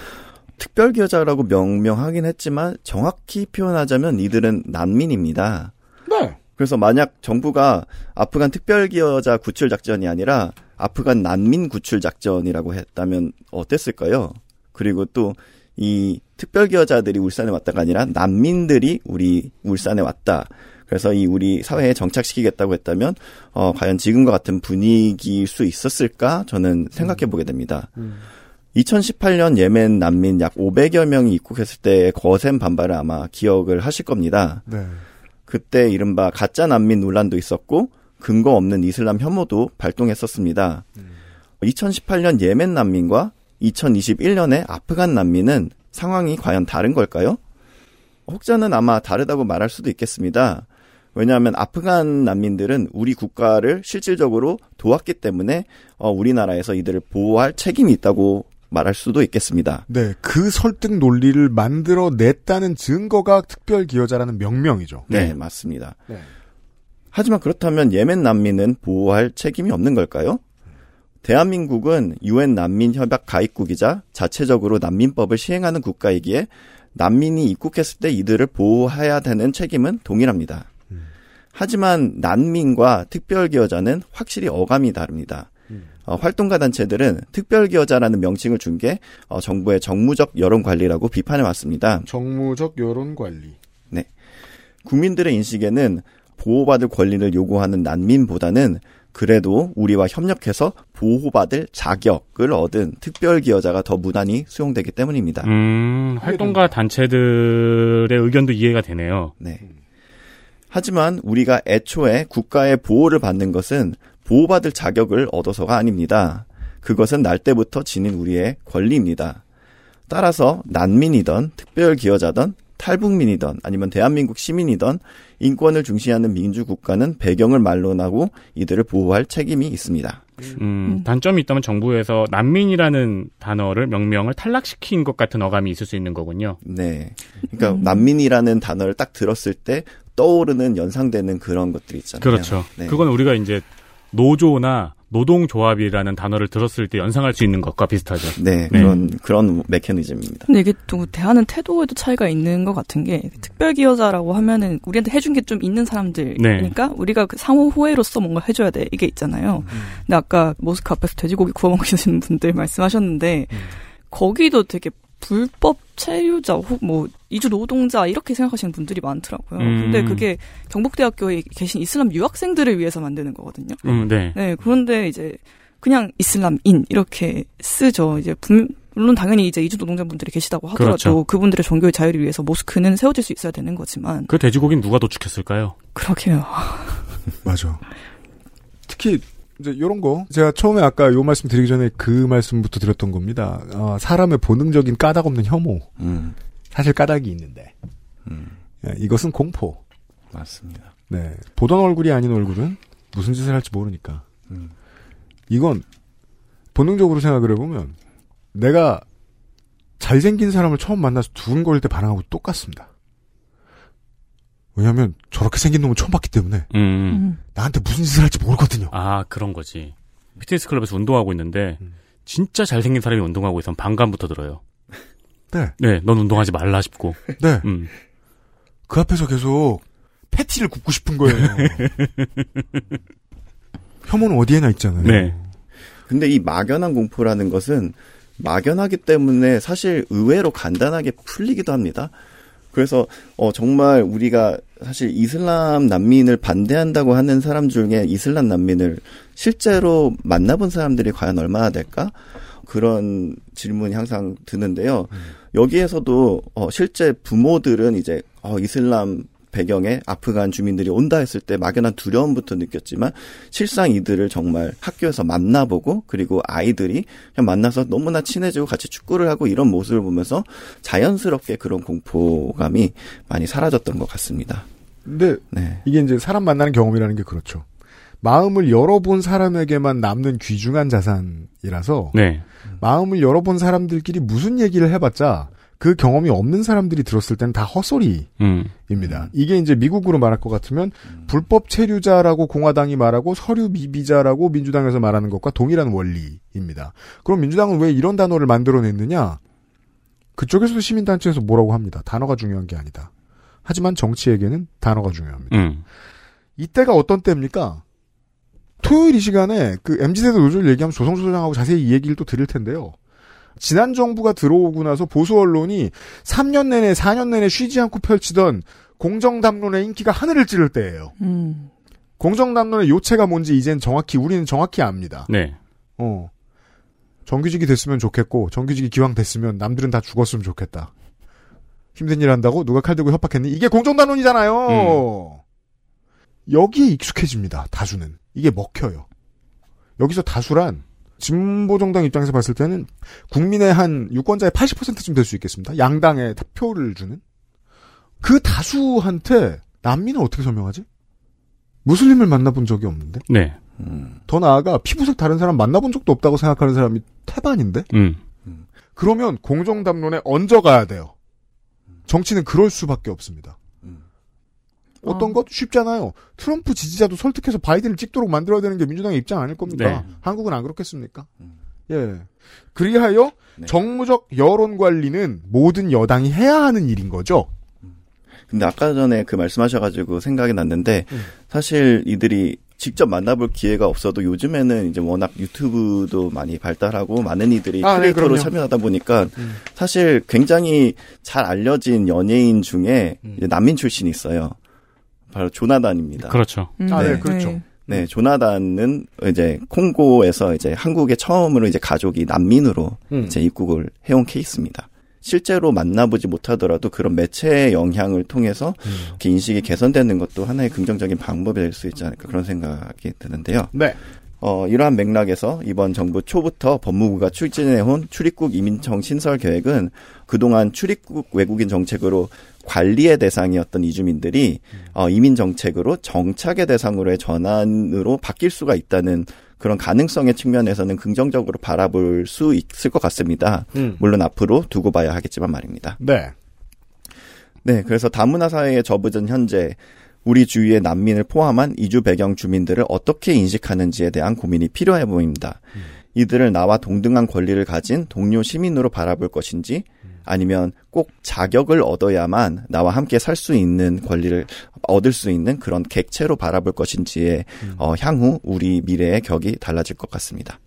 특별 기여자라고 명명하긴 했지만 정확히 표현하자면 이들은 난민입니다. 네. 그래서 만약 정부가 아프간 특별기여자 구출 작전이 아니라 아프간 난민 구출 작전이라고 했다면 어땠을까요? 그리고 또 이 특별기여자들이 울산에 왔다가 아니라 난민들이 우리 울산에 왔다. 그래서 이 우리 사회에 정착시키겠다고 했다면 어 과연 지금과 같은 분위기일 수 있었을까 저는 생각해 보게 됩니다. 2018년 예멘 난민 약 500여 명이 입국했을 때의 거센 반발을 아마 기억을 하실 겁니다. 네. 그때 이른바 가짜 난민 논란도 있었고 근거 없는 이슬람 혐오도 발동했었습니다. 2018년 예멘 난민과 2021년의 아프간 난민은 상황이 과연 다른 걸까요? 혹자는 아마 다르다고 말할 수도 있겠습니다. 왜냐하면 아프간 난민들은 우리 국가를 실질적으로 도왔기 때문에 어, 우리나라에서 이들을 보호할 책임이 있다고 말할 수도 있겠습니다. 네, 그 설득 논리를 만들어냈다는 증거가 특별 기여자라는 명명이죠. 네, 맞습니다. 네. 하지만 그렇다면 예멘 난민은 보호할 책임이 없는 걸까요? 대한민국은 유엔 난민 협약 가입국이자 자체적으로 난민법을 시행하는 국가이기에 난민이 입국했을 때 이들을 보호해야 되는 책임은 동일합니다. 하지만 난민과 특별기여자는 확실히 어감이 다릅니다. 어, 활동가 단체들은 특별기여자라는 명칭을 준 게 어, 정부의 정무적 여론 관리라고 비판해 왔습니다. 정무적 여론 관리. 네. 국민들의 인식에는 보호받을 권리를 요구하는 난민보다는 그래도 우리와 협력해서 보호받을 자격을 얻은 특별기여자가 더 무난히 수용되기 때문입니다. 음, 활동가 단체들의 의견도 이해가 되네요. 네. 하지만 우리가 애초에 국가의 보호를 받는 것은 보호받을 자격을 얻어서가 아닙니다. 그것은 날 때부터 지닌 우리의 권리입니다. 따라서 난민이던 특별기여자던 탈북민이던 아니면 대한민국 시민이던 인권을 중시하는 민주국가는 배경을 말론하고 이들을 보호할 책임이 있습니다. 음, 단점이 있다면 정부에서 난민이라는 단어를 명명을 탈락시킨 것 같은 어감이 있을 수 있는 거군요. 네. 그러니까 난민이라는 단어를 딱 들었을 때 떠오르는 연상되는 그런 것들이 있잖아요. 그렇죠. 네. 그건 우리가 이제 노조나 노동조합이라는 단어를 들었을 때 연상할 수 있는 것과 비슷하죠. 네, 그런 그런 메커니즘입니다. 근데 이게 또 대하는 태도에도 차이가 있는 것 같은 게 특별기여자라고 하면은 우리한테 해준 게 좀 있는 사람들이니까 우리가 그 상호 호혜로서 뭔가 해줘야 돼 이게 있잖아요. 근데 아까 모스크 앞에서 돼지고기 구워 먹으시는 분들 말씀하셨는데 거기도 되게 불법 체류자 혹 뭐 이주 노동자 이렇게 생각하시는 분들이 많더라고요. 음. 근데 그게 경북대학교에 계신 이슬람 유학생들을 위해서 만드는 거거든요. 음, 네. 네, 그런데 이제 그냥 이슬람인 이렇게 쓰죠. 이제 분- 물론 당연히 이제 이주 노동자분들이 계시다고 하더라도 그렇죠. 그분들의 종교의 자유를 위해서 모스크는 세워질 수 있어야 되는 거지만 그 돼지고기는 누가 도축했을까요? 그러게요. 맞아. 특히 이제 이런 거 제가 처음에 아까 요 말씀 드리기 전에 그 말씀부터 드렸던 겁니다. 어, 사람의 본능적인 까닭 없는 혐오. 음, 사실 까닭이 있는데 음, 예, 이것은 공포. 맞습니다. 네. 보던 얼굴이 아닌 얼굴은 무슨 짓을 할지 모르니까. 음. 이건 본능적으로 생각을 해보면 내가 잘생긴 사람을 처음 만나서 두근거릴 때 반응하고 똑같습니다. 왜냐하면 저렇게 생긴 놈을 처음 봤기 때문에 음. 나한테 무슨 짓을 할지 모르거든요. 아, 그런 거지. 피트니스 클럽에서 운동하고 있는데 음. 진짜 잘생긴 사람이 운동하고 있으면 반감부터 들어요. 네, 네, 넌 운동하지 말라 싶고. 네. 음. 그 앞에서 계속 패티를 굽고 싶은 거예요. 혐오는 어디에나 있잖아요. 네. 근데 이 막연한 공포라는 것은 막연하기 때문에 사실 의외로 간단하게 풀리기도 합니다. 그래서 어 정말 우리가 사실 이슬람 난민을 반대한다고 하는 사람 중에 이슬람 난민을 실제로 만나본 사람들이 과연 얼마나 될까? 그런 질문이 항상 드는데요. 여기에서도 어 실제 부모들은 이제 어 이슬람 배경에 아프간 주민들이 온다 했을 때 막연한 두려움부터 느꼈지만 실상 이들을 정말 학교에서 만나보고 그리고 아이들이 그냥 만나서 너무나 친해지고 같이 축구를 하고 이런 모습을 보면서 자연스럽게 그런 공포감이 많이 사라졌던 것 같습니다. 근데 네. 이게 이제 사람 만나는 경험이라는 게 그렇죠. 마음을 열어본 사람에게만 남는 귀중한 자산이라서 네. 마음을 열어본 사람들끼리 무슨 얘기를 해봤자 그 경험이 없는 사람들이 들었을 때는 다 헛소리입니다. 음. 이게 이제 미국으로 말할 것 같으면 불법 체류자라고 공화당이 말하고 서류 미비자라고 민주당에서 말하는 것과 동일한 원리입니다. 그럼 민주당은 왜 이런 단어를 만들어냈느냐? 그쪽에서도 시민단체에서 뭐라고 합니다. 단어가 중요한 게 아니다. 하지만 정치에게는 단어가 중요합니다. 음. 이때가 어떤 때입니까? 토요일 이 시간에 그 MZ세대 노조를 얘기하면 조성수 소장하고 자세히 이 얘기를 또 드릴 텐데요. 지난 정부가 들어오고 나서 보수 언론이 3년 내내 4년 내내 쉬지 않고 펼치던 공정담론의 인기가 하늘을 찌를 때예요. 음. 공정담론의 요체가 뭔지 이젠 정확히 우리는 정확히 압니다. 네. 어. 정규직이 됐으면 좋겠고 정규직이 기왕 됐으면 남들은 다 죽었으면 좋겠다. 힘든 일 한다고 누가 칼 들고 협박했니? 이게 공정담론이잖아요. 여기에 익숙해집니다. 다수는 이게 먹혀요. 여기서 다수란 진보정당 입장에서 봤을 때는 국민의 한 유권자의 80%쯤 될 수 있겠습니다. 양당에 표를 주는 그 다수한테 난민을 어떻게 설명하지? 무슬림을 만나본 적이 없는데 네. 더 나아가 피부색 다른 사람 만나본 적도 없다고 생각하는 사람이 태반인데 음. 그러면 공정담론에 얹어가야 돼요. 정치는 그럴 수밖에 없습니다. 어떤 것 쉽잖아요. 트럼프 지지자도 설득해서 바이든을 찍도록 만들어야 되는 게 민주당의 입장 아닐 겁니까? 네. 한국은 안 그렇겠습니까? 예. 그리하여 정무적 여론 관리는 모든 여당이 해야 하는 일인 거죠. 근데 아까 전에 그 말씀하셔가지고 생각이 났는데 사실 이들이 직접 만나볼 기회가 없어도 요즘에는 이제 워낙 유튜브도 많이 발달하고 많은 이들이 아, 네, 크리에이터로 그럼요. 참여하다 보니까 음. 사실 굉장히 잘 알려진 연예인 중에 음. 이제 난민 출신이 있어요. 바로 조나단입니다. 그렇죠. 음, 아, 네, 네. 그렇죠. 네, 조나단은 이제 콩고에서 이제 한국에 처음으로 이제 가족이 난민으로 음. 이제 입국을 해온 케이스입니다. 실제로 만나보지 못하더라도 그런 매체의 영향을 통해서 음. 이렇게 인식이 개선되는 것도 하나의 긍정적인 방법이 될 수 있지 않을까 그런 생각이 드는데요. 네. 어, 이러한 맥락에서 이번 정부 초부터 법무부가 추진해온 출입국 이민청 신설 계획은 그동안 출입국 외국인 정책으로 관리의 대상이었던 이주민들이 어, 이민 정책으로 정착의 대상으로의 전환으로 바뀔 수가 있다는 그런 가능성의 측면에서는 긍정적으로 바라볼 수 있을 것 같습니다. 음. 물론 앞으로 두고 봐야 하겠지만 말입니다. 네. 네, 그래서 다문화 사회에 접어든 현재 우리 주위의 난민을 포함한 이주 배경 주민들을 어떻게 인식하는지에 대한 고민이 필요해 보입니다. 이들을 나와 동등한 권리를 가진 동료 시민으로 바라볼 것인지 아니면 꼭 자격을 얻어야만 나와 함께 살 수 있는 권리를 얻을 수 있는 그런 객체로 바라볼 것인지에 어, 향후 우리 미래의 격이 달라질 것 같습니다.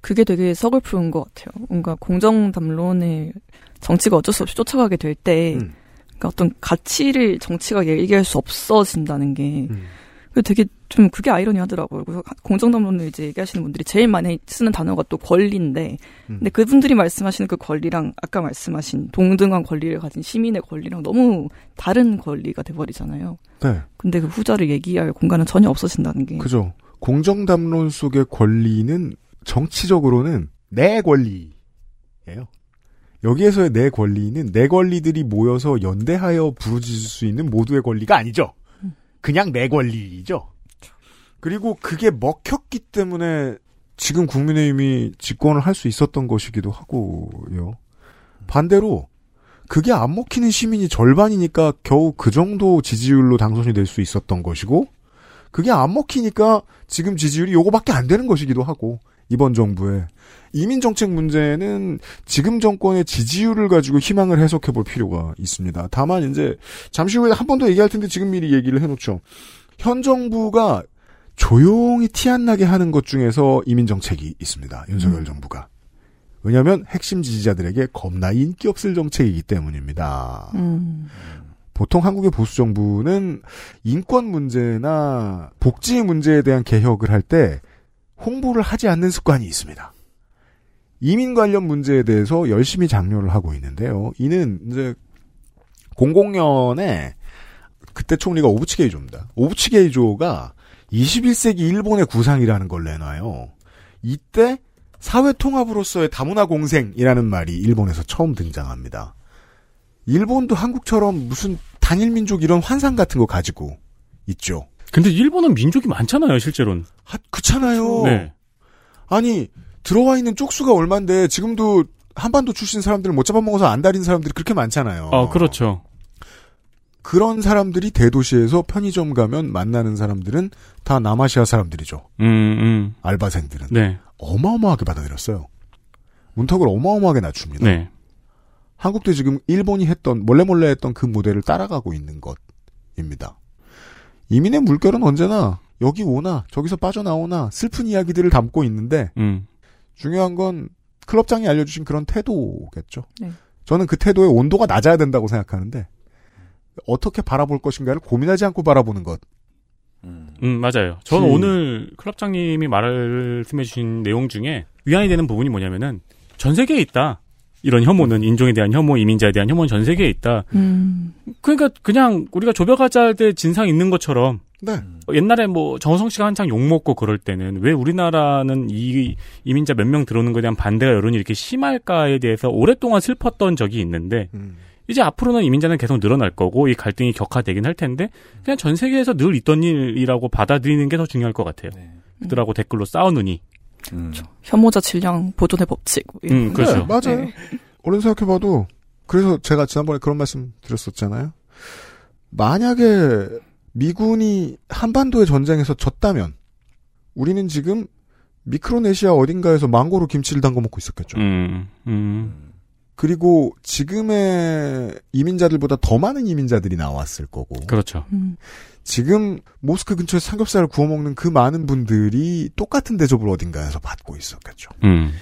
그게 되게 서글픈 것 같아요. 뭔가 공정 담론을 정치가 어쩔 수 없이 쫓아가게 될 때, 음. 그러니까 어떤 가치를 정치가 얘기할 수 없어진다는 게, 음. 그 되게 좀 그게 아이러니하더라고요. 그래서 공정 담론을 이제 얘기하시는 분들이 제일 많이 쓰는 단어가 또 권리인데, 음. 근데 그분들이 말씀하시는 그 권리랑 아까 말씀하신 동등한 권리를 가진 시민의 권리랑 너무 다른 권리가 돼버리잖아요. 네. 근데 그 후자를 얘기할 공간은 전혀 없어진다는 게. 그죠. 공정담론 속의 권리는 정치적으로는 내 권리예요. 여기에서의 내 권리는 내 권리들이 모여서 연대하여 부르짖을 수 있는 모두의 권리가 아니죠. 그냥 내 권리죠. 그리고 그게 먹혔기 때문에 지금 국민의힘이 집권을 할 수 있었던 것이기도 하고요. 반대로 그게 안 먹히는 시민이 절반이니까 겨우 그 정도 지지율로 당선이 될 수 있었던 것이고 그게 안 먹히니까 지금 지지율이 요거밖에 안 되는 것이기도 하고 이번 정부의 이민 정책 문제는 지금 정권의 지지율을 가지고 희망을 해석해 볼 필요가 있습니다. 다만 이제 잠시 후에 한 번 더 얘기할 텐데 지금 미리 얘기를 해 놓죠. 현 정부가 조용히 티 안 나게 하는 것 중에서 이민 정책이 있습니다. 윤석열 정부가. 왜냐하면 핵심 지지자들에게 겁나 인기 없을 정책이기 때문입니다. 음. 보통 한국의 보수 정부는 인권 문제나 복지 문제에 대한 개혁을 할 때 홍보를 하지 않는 습관이 있습니다. 이민 관련 문제에 대해서 열심히 장려를 하고 있는데요. 이는 이제 00년에 그때 총리가 오부치 게이조입니다. 오부치 게이조가 21세기 일본의 구상이라는 걸 내놔요. 이때 사회 통합으로서의 다문화 공생이라는 말이 일본에서 처음 등장합니다. 일본도 한국처럼 무슨 단일 민족 이런 환상 같은 거 가지고 있죠. 근데 일본은 민족이 많잖아요, 실제로는. 하, 그렇잖아요. 네. 아니 들어와 있는 쪽수가 얼만데 지금도 한반도 출신 사람들을 못 잡아먹어서 안달인 사람들이 그렇게 많잖아요. 어, 그렇죠. 그런 사람들이 대도시에서 편의점 가면 만나는 사람들은 다 남아시아 사람들이죠. 음, 음. 알바생들은. 네. 어마어마하게 받아들였어요. 문턱을 어마어마하게 낮춥니다. 네. 한국도 지금 일본이 했던 몰래 몰래 했던 그 모델을 따라가고 있는 것입니다. 이민의 물결은 언제나 여기 오나 저기서 빠져나오나 슬픈 이야기들을 담고 있는데 음. 중요한 건 클럽장이 알려주신 그런 태도겠죠. 네. 저는 그 태도의 온도가 낮아야 된다고 생각하는데 어떻게 바라볼 것인가를 고민하지 않고 바라보는 것. 음. 음, 맞아요. 저는 그- 오늘 클럽장님이 말씀해주신 내용 중에 위안이 되는 부분이 뭐냐면은 전 세계에 있다. 이런 혐오는 인종에 대한 혐오, 이민자에 대한 혐오는 전 세계에 있다. 음. 그러니까 그냥 우리가 조별과자 때 진상 있는 것처럼 네. 옛날에 뭐 정우성 씨가 한창 욕 먹고 그럴 때는 왜 우리나라는 이 이민자 몇 명 들어오는 것에 대한 반대가 여론이 이렇게 심할까에 대해서 오랫동안 슬펐던 적이 있는데 음. 이제 앞으로는 이민자는 계속 늘어날 거고 이 갈등이 격화되긴 할 텐데 그냥 전 세계에서 늘 있던 일이라고 받아들이는 게 더 중요할 것 같아요. 네. 그들하고 댓글로 싸우느니. 음. 혐오자 질량 보존의 법칙. 뭐 이런 음, 거. 그렇죠. 네, 맞아요. 네. 얼른 생각해봐도 그래서 제가 지난번에 그런 말씀 드렸었잖아요. 만약에 미군이 한반도의 전쟁에서 졌다면 우리는 지금 미크로네시아 어딘가에서 망고로 김치를 담궈 먹고 있었겠죠. 음, 음, 그리고 지금의 이민자들보다 더 많은 이민자들이 나왔을 거고 그렇죠. 음. 지금 모스크 근처에 삼겹살을 구워 먹는 그 많은 분들이 똑같은 대접을 어딘가에서 받고 있었겠죠. 음,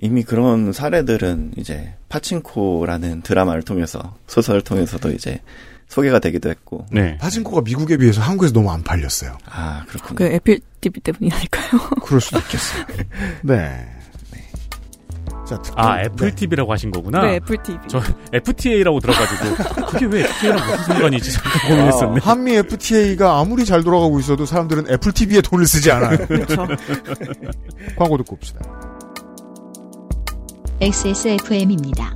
이미 그런 사례들은 이제 파친코라는 드라마를 통해서 소설을 통해서도 이제 소개가 되기도 했고. 네. 파친코가 미국에 비해서 한국에서 너무 안 팔렸어요. 아 그렇군요. 그 애플 TV 때문이 아닐까요? 그럴 수도 있겠어요. 네. 자, 특별- 아, 애플 네. TV라고 하신 거구나. 네, 애플 TV. 저 FTA라고 들어가지고 그게 왜 FTA랑 무슨 상관이지 잠깐 고민했었네. 아, 한미 FTA가 아무리 잘 돌아가고 있어도 사람들은 애플 TV에 돈을 쓰지 않아요. 그렇죠. 광고 듣고 옵시다. XSFM입니다.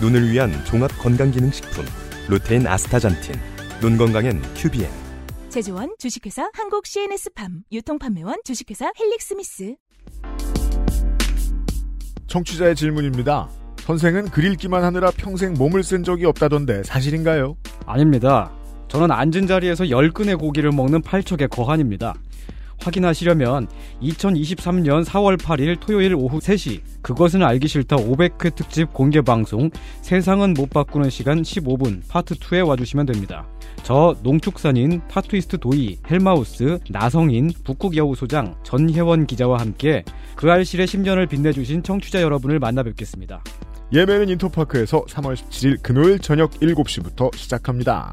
눈을 위한 종합 건강기능식품 루테인 아스타잔틴 눈 건강엔 큐비엔 제조원 주식회사 한국 CNS팜 유통판매원 주식회사 헬릭스미스 청취자의 질문입니다. 선생은 글 읽기만 하느라 평생 몸을 쓴 적이 없다던데 사실인가요? 아닙니다. 저는 앉은 자리에서 10근의 고기를 먹는 팔척의 거한입니다. 확인하시려면 2023년 4월 8일 토요일 오후 3시 그것은 알기 싫다 500회 특집 공개 방송 세상은 못 바꾸는 시간 15분 파트 2에 와주시면 됩니다. 저 농축산인 타투이스트 도이 헬마우스 나성인 북극여우 소장 전혜원 기자와 함께 그 알실의 10년을 빛내주신 청취자 여러분을 만나 뵙겠습니다. 예매는 인터파크에서 3월 17일 금요일 저녁 7시부터 시작합니다.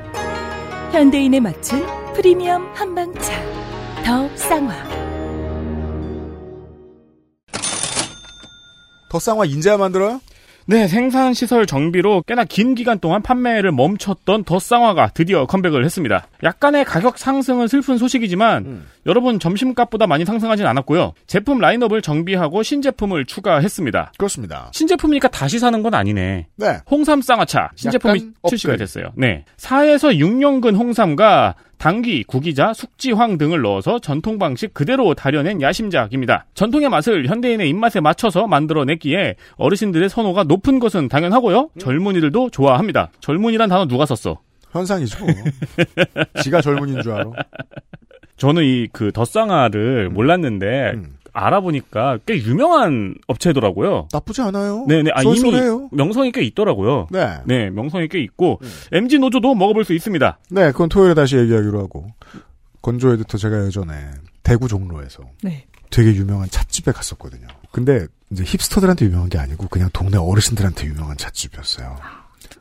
현대인에 맞춘 프리미엄 한방차 더 쌍화 더 쌍화 인제야 만들어요? 네, 생산 시설 정비로 꽤나 긴 기간 동안 판매를 멈췄던 더 쌍화가 드디어 컴백을 했습니다. 약간의 가격 상승은 슬픈 소식이지만 여러분 점심값보다 많이 상승하진 않았고요. 제품 라인업을 정비하고 신제품을 추가했습니다. 그렇습니다. 신제품이니까 다시 사는 건 아니네. 네. 홍삼 쌍화차 신제품이 출시가. 됐어요. 네. 4에서 6년근 홍삼과 당귀, 구기자, 숙지황 등을 넣어서 전통 방식 그대로 다려낸 야심작입니다. 전통의 맛을 현대인의 입맛에 맞춰서 만들어냈기에 어르신들의 선호가 높은 것은 당연하고요. 젊은이들도 좋아합니다. 젊은이란 단어 누가 썼어? 현상이죠. 지가 젊은인 줄 알아. 저는 이 그 덧쌍화를 몰랐는데 음. 알아보니까 꽤 유명한 업체더라고요. 나쁘지 않아요. 네네. 아, 이미. 명성이 꽤 있더라고요. 네. 네, 명성이 꽤 있고 MG 노조도 먹어볼 수 있습니다. 네, 그건 토요일에 다시 얘기하기로 하고. 건조 에디터 제가 예전에 대구 종로에서 네. 되게 유명한 찻집에 갔었거든요. 근데 이제 힙스터들한테 유명한 게 아니고 그냥 동네 어르신들한테 유명한 찻집이었어요.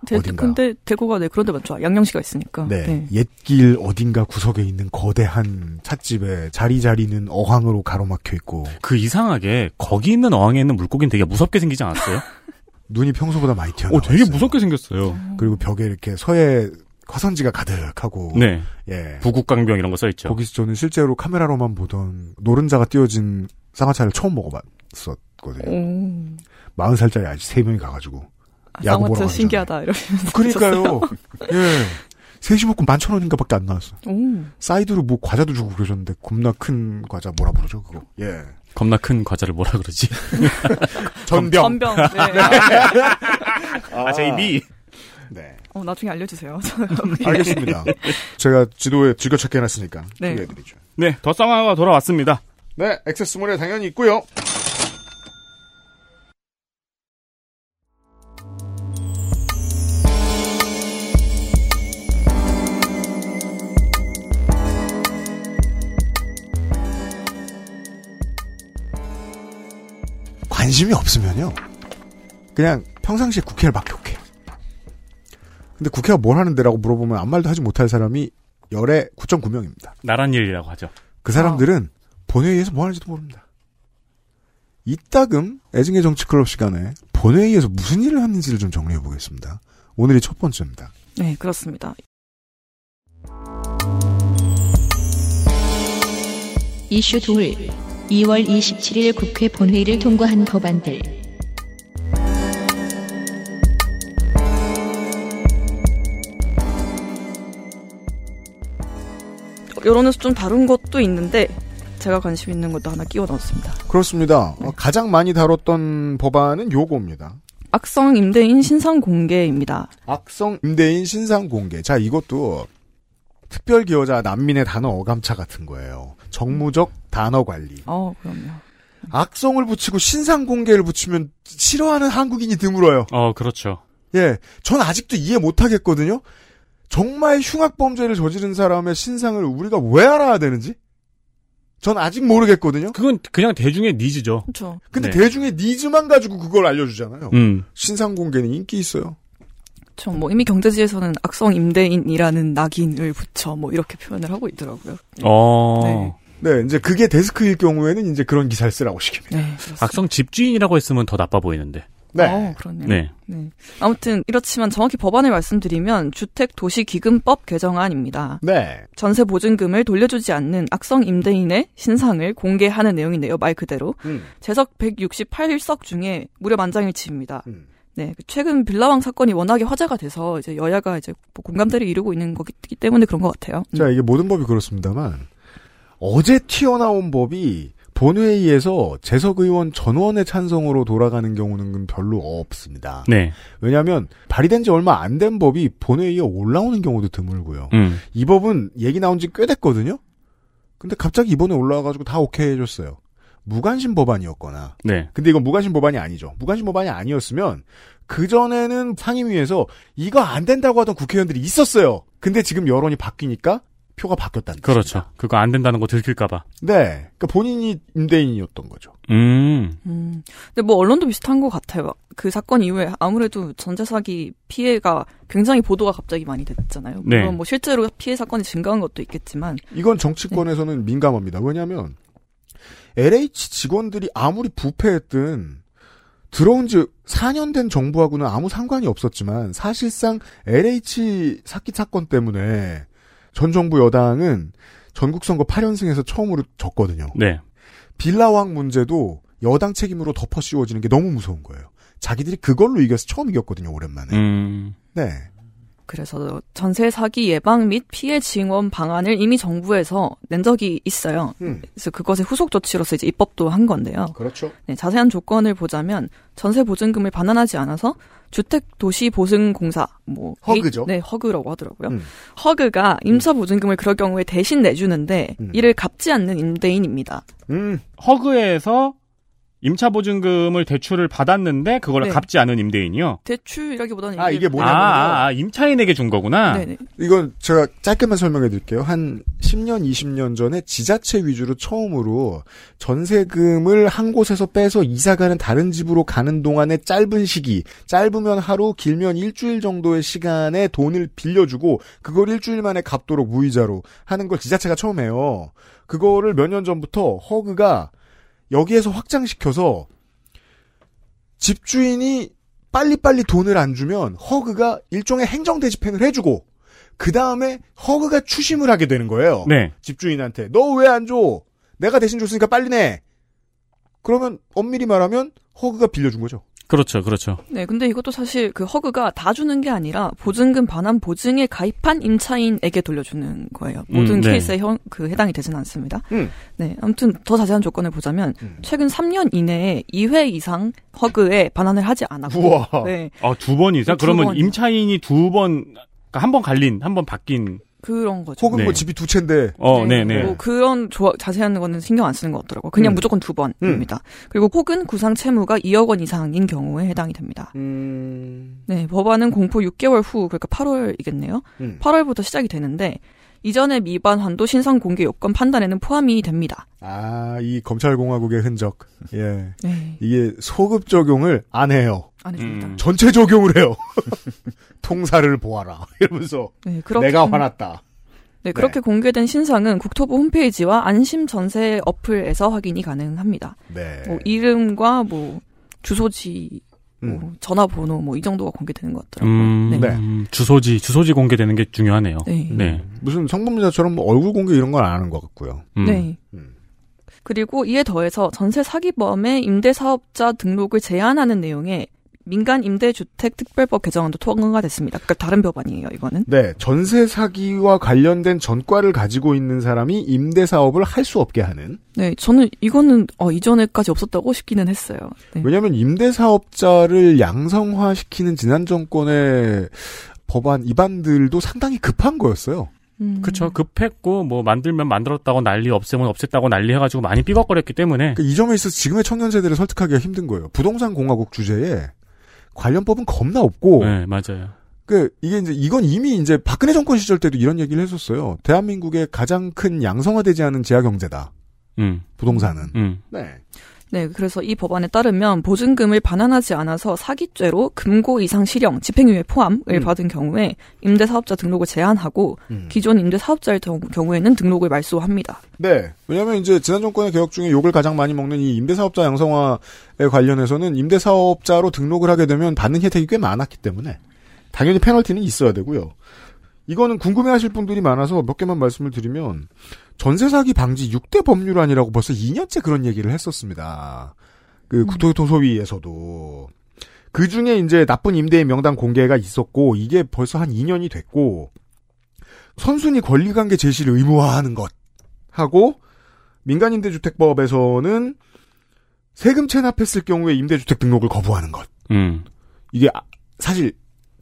대, 어딘가. 근데 대구가 네 그런 데 많죠. 양령시가 있으니까. 네. 옛길 어딘가 구석에 있는 거대한 찻집에 자리 자리는 어항으로 가로막혀 있고 그 이상하게 거기 있는 어항에 있는 물고기는 되게 무섭게 생기지 않았어요? 눈이 평소보다 많이 튀어나와 어, 되게 있어요. 무섭게 생겼어요. 그리고 벽에 이렇게 서해 화선지가 가득하고 네. 예. 부국강병 이런 거 써 있죠. 거기서 저는 실제로 카메라로만 보던 노른자가 띄워진 쌍화차를 처음 먹어봤었거든요. 오. 40살짜리 아저씨 세 명이 가가지고 야구 보러 가는 신기하다 이러면서. 그러니까요. 예. 셋이 먹고 만천 원인가 밖에 안 나왔어. 오. 사이드로 뭐 과자도 주고 그러셨는데 겁나 큰 과자 뭐라 부르죠 그거. 예. 겁나 큰 과자를 뭐라 그러지? 전병. 전병. 네. 아, 제이비. 네. 어, 나중에 알려주세요. 알겠습니다. 제가 지도에 즐겨찾기 해놨으니까 네. 소개해드리죠. 네, 더 쌍화가 돌아왔습니다. 네, 액세스몰에 당연히 있고요. 관심이 없으면요. 그냥 평상시에 국회를 막 욕해. 근데 국회가 뭘 하는데라고 물어보면 아무 말도 하지 못할 사람이 열에 9.9명입니다. 나란 일이라고 하죠. 그 사람들은 본회의에서 뭐 하는지도 모릅니다. 이따금 애증의 정치 클럽 시간에 본회의에서 무슨 일을 하는지를 좀 정리해 보겠습니다. 오늘이 첫 번째입니다. 네, 그렇습니다. 이슈 둘 2월 27일 국회 본회의를 통과한 법안들 여론에서 좀 다른 것도 있는데 제가 관심 있는 것도 하나 끼워 넣었습니다. 그렇습니다. 어, 가장 많이 다뤘던 법안은 요거입니다. 악성 임대인 신상 공개입니다. 악성 임대인 신상 공개. 자, 이것도 특별 기여자 난민의 단어 어감차 같은 거예요. 정무적 단어 관리. 어, 그럼요. 악성을 붙이고 신상 공개를 붙이면 싫어하는 한국인이 드물어요. 어, 그렇죠. 예, 전 아직도 이해 못 하겠거든요. 정말 흉악 범죄를 저지른 사람의 신상을 우리가 왜 알아야 되는지? 전 아직 모르겠거든요. 그건 그냥 대중의 니즈죠. 그렇죠. 근데 네. 대중의 니즈만 가지고 그걸 알려주잖아요. 음. 신상 공개는 인기 있어요. 저뭐 이미 경제지에서는 악성 임대인이라는 낙인을 붙여 뭐 이렇게 표현을 하고 있더라고요. 어. 네. 네, 이제 그게 데스크일 경우에는 이제 그런 기사를 쓰라고 시킵니다. 네. 악성 집주인이라고 했으면 더 나빠 보이는데. 네. 어, 그렇네요. 네. 네. 아무튼 이렇지만 정확히 법안을 말씀드리면 주택도시기금법 개정안입니다. 네. 전세 보증금을 돌려주지 않는 악성 임대인의 신상을 공개하는 내용인데요. 말 그대로 음. 재석 168석 중에 무려 만장일치입니다. 음. 네, 최근 빌라왕 사건이 워낙에 화제가 돼서 이제 여야가 이제 뭐 공감대를 이루고 있는 거기 때문에 그런 것 같아요. 음. 자, 이게 모든 법이 그렇습니다만, 어제 튀어나온 법이 본회의에서 재석 의원 전원의 찬성으로 돌아가는 경우는 별로 없습니다. 네. 왜냐하면 발의된 지 얼마 안 된 법이 본회의에 올라오는 경우도 드물고요. 음. 이 법은 얘기 나온 지 꽤 됐거든요. 근데 갑자기 이번에 올라와가지고 다 오케이 해줬어요. 무관심 법안이었거나. 네. 근데 이건 무관심 법안이 아니죠. 무관심 법안이 아니었으면 그 전에는 상임위에서 이거 안 된다고 하던 국회의원들이 있었어요. 근데 지금 여론이 바뀌니까 표가 바뀌었다는 거죠. 그렇죠. 그거 안 된다는 거 들킬까봐. 네. 그러니까 본인이 임대인이었던 거죠. 음. 음. 근데 뭐 언론도 비슷한 것 같아요. 그 사건 이후에 아무래도 전세 사기 피해가 굉장히 보도가 갑자기 많이 됐잖아요. 네. 물론 뭐 실제로 피해 사건이 증가한 것도 있겠지만 이건 정치권에서는 민감합니다. 왜냐하면 LH 직원들이 아무리 부패했든 들어온 지 4년 된 정부하고는 아무 상관이 없었지만 사실상 LH 사기 사건 때문에 전 정부 여당은 전국 선거 8연승에서 처음으로 졌거든요. 네. 빌라왕 문제도 여당 책임으로 덮어 씌워지는 게 너무 무서운 거예요. 자기들이 그걸로 이겨서 처음 이겼거든요, 오랜만에. 음. 네. 그래서 전세 사기 예방 및 피해 증원 방안을 이미 정부에서 낸 적이 있어요. 음. 그래서 그것의 후속 조치로서 이제 입법도 한 건데요. 그렇죠. 네, 자세한 조건을 보자면 전세 보증금을 반환하지 않아서 주택 도시 보증 공사 뭐 허그죠. 네, 허그라고 하더라고요. 음. 허그가 임차 보증금을 그럴 경우에 대신 내주는데 음. 이를 갚지 않는 임대인입니다. 음. 허그에서 임차 보증금을 대출을 받았는데 그걸 네. 갚지 않은 임대인이요. 대출이라기보다는 아, 이게 아, 뭐냐면 아, 아, 임차인에게 준 거구나. 네네. 이건 제가 짧게만 설명해 드릴게요. 한 10년, 20년 전에 지자체 위주로 처음으로 전세금을 한 곳에서 빼서 이사 가는 다른 집으로 가는 동안의 짧은 시기, 짧으면 하루, 길면 일주일 정도의 시간에 돈을 빌려주고 그걸 일주일 만에 갚도록 무이자로 하는 걸 지자체가 처음 해요. 그거를 몇 년 전부터 허그가 여기에서 확장시켜서 집주인이 빨리빨리 돈을 안 주면 허그가 일종의 행정 대집행을 해주고 그 다음에 허그가 추심을 하게 되는 거예요. 네. 집주인한테 너 왜 안 줘? 내가 대신 줬으니까 빨리 내. 그러면 엄밀히 말하면 허그가 빌려준 거죠. 그렇죠, 그렇죠. 네, 근데 이것도 사실 그 허그가 다 주는 게 아니라 보증금 반환 보증에 가입한 임차인에게 돌려주는 거예요. 모든 음, 네. 케이스에 형, 그 해당이 되지는 않습니다. 음. 네, 아무튼 더 자세한 조건을 보자면 최근 3년 이내에 2회 이상 허그에 반환을 하지 않았고, 우와. 네, 아, 두 번 이상? 두 그러면 번이요. 임차인이 두 번, 그러니까 한 번 갈린, 한 번 바뀐. 그런 거죠. 혹은 네. 뭐 집이 두 채인데 어, 네, 네. 뭐 그런 조- 자세한 거는 신경 안 쓰는 것 같더라고요. 그냥 음. 무조건 두 번입니다. 그리고 혹은 구상 채무가 2억 원 이상인 경우에 해당이 됩니다. 음... 네, 법안은 공포 6개월 후, 그러니까 8월이겠네요. 음. 8월부터 시작이 되는데, 이전의 미반 환도 신상 공개 요건 판단에는 포함이 됩니다. 아, 이 검찰공화국의 흔적. 예. 네, 이게 소급 적용을 안 해요. 안 해줍니다. 음. 전체 적용을 해요. 통사를 보아라. 이러면서 네, 그렇게, 내가 화났다. 네, 그렇게 공개된 신상은 국토부 홈페이지와 안심 전세 어플에서 확인이 가능합니다. 네. 뭐 이름과 뭐 주소지, 뭐 음. 전화번호 뭐 이 정도가 공개되는 것 같더라고요. 음, 네. 네. 음, 주소지, 주소지 공개되는 게 중요하네요. 네. 네. 무슨 성범죄자처럼 뭐 얼굴 공개 이런 건 안 하는 것 같고요. 음. 네. 음. 그리고 이에 더해서 전세 사기범의 임대사업자 등록을 제한하는 내용의 민간 임대주택 특별법 개정안도 통과가 됐습니다. 그러니까 다른 법안이에요, 이거는. 네, 전세 사기와 관련된 전과를 가지고 있는 사람이 임대 사업을 할 수 없게 하는. 네, 저는 이거는 어, 이전에까지 없었다고 싶기는 했어요. 네. 왜냐하면 임대 사업자를 양성화시키는 지난 정권의 법안 입안들도 상당히 급한 거였어요. 음. 그쵸. 급했고, 뭐, 만들면 만들었다고 난리, 없애면 없앴다고 난리 해가지고 많이 삐걱거렸기 때문에. 그러니까 이 점에 있어서 지금의 청년 세대를 설득하기가 힘든 거예요. 부동산 공화국 주제에 관련법은 겁나 없고, 네, 맞아요. 그 이게 이제 이건 이미 이제 박근혜 정권 시절 때도 이런 얘기를 했었어요. 대한민국의 가장 큰 양성화되지 않은 지하 경제다. 음, 부동산은. 음. 네. 네, 그래서 이 법안에 따르면 보증금을 반환하지 않아서 사기죄로 금고 이상 실형, 집행유예 포함을 음. 받은 경우에 임대사업자 등록을 제한하고 음. 기존 임대사업자의 경- 경우에는 등록을 말소합니다. 네. 왜냐하면 이제 지난 정권의 개혁 중에 욕을 가장 많이 먹는 이 임대사업자 양성화에 관련해서는 임대사업자로 등록을 하게 되면 받는 혜택이 꽤 많았기 때문에 당연히 페널티는 있어야 되고요. 이거는 궁금해하실 분들이 많아서 몇 개만 말씀을 드리면 전세 사기 방지 6대 법률안이라고 벌써 2년째 그런 얘기를 했었습니다. 그 국토교토소위에서도 그 중에 이제 나쁜 임대인 명단 공개가 있었고 이게 벌써 한 2년이 됐고 선순위 권리관계 제시를 의무화하는 것 하고 민간임대주택법에서는 세금 체납했을 경우에 임대주택 등록을 거부하는 것. 음. 이게 아- 사실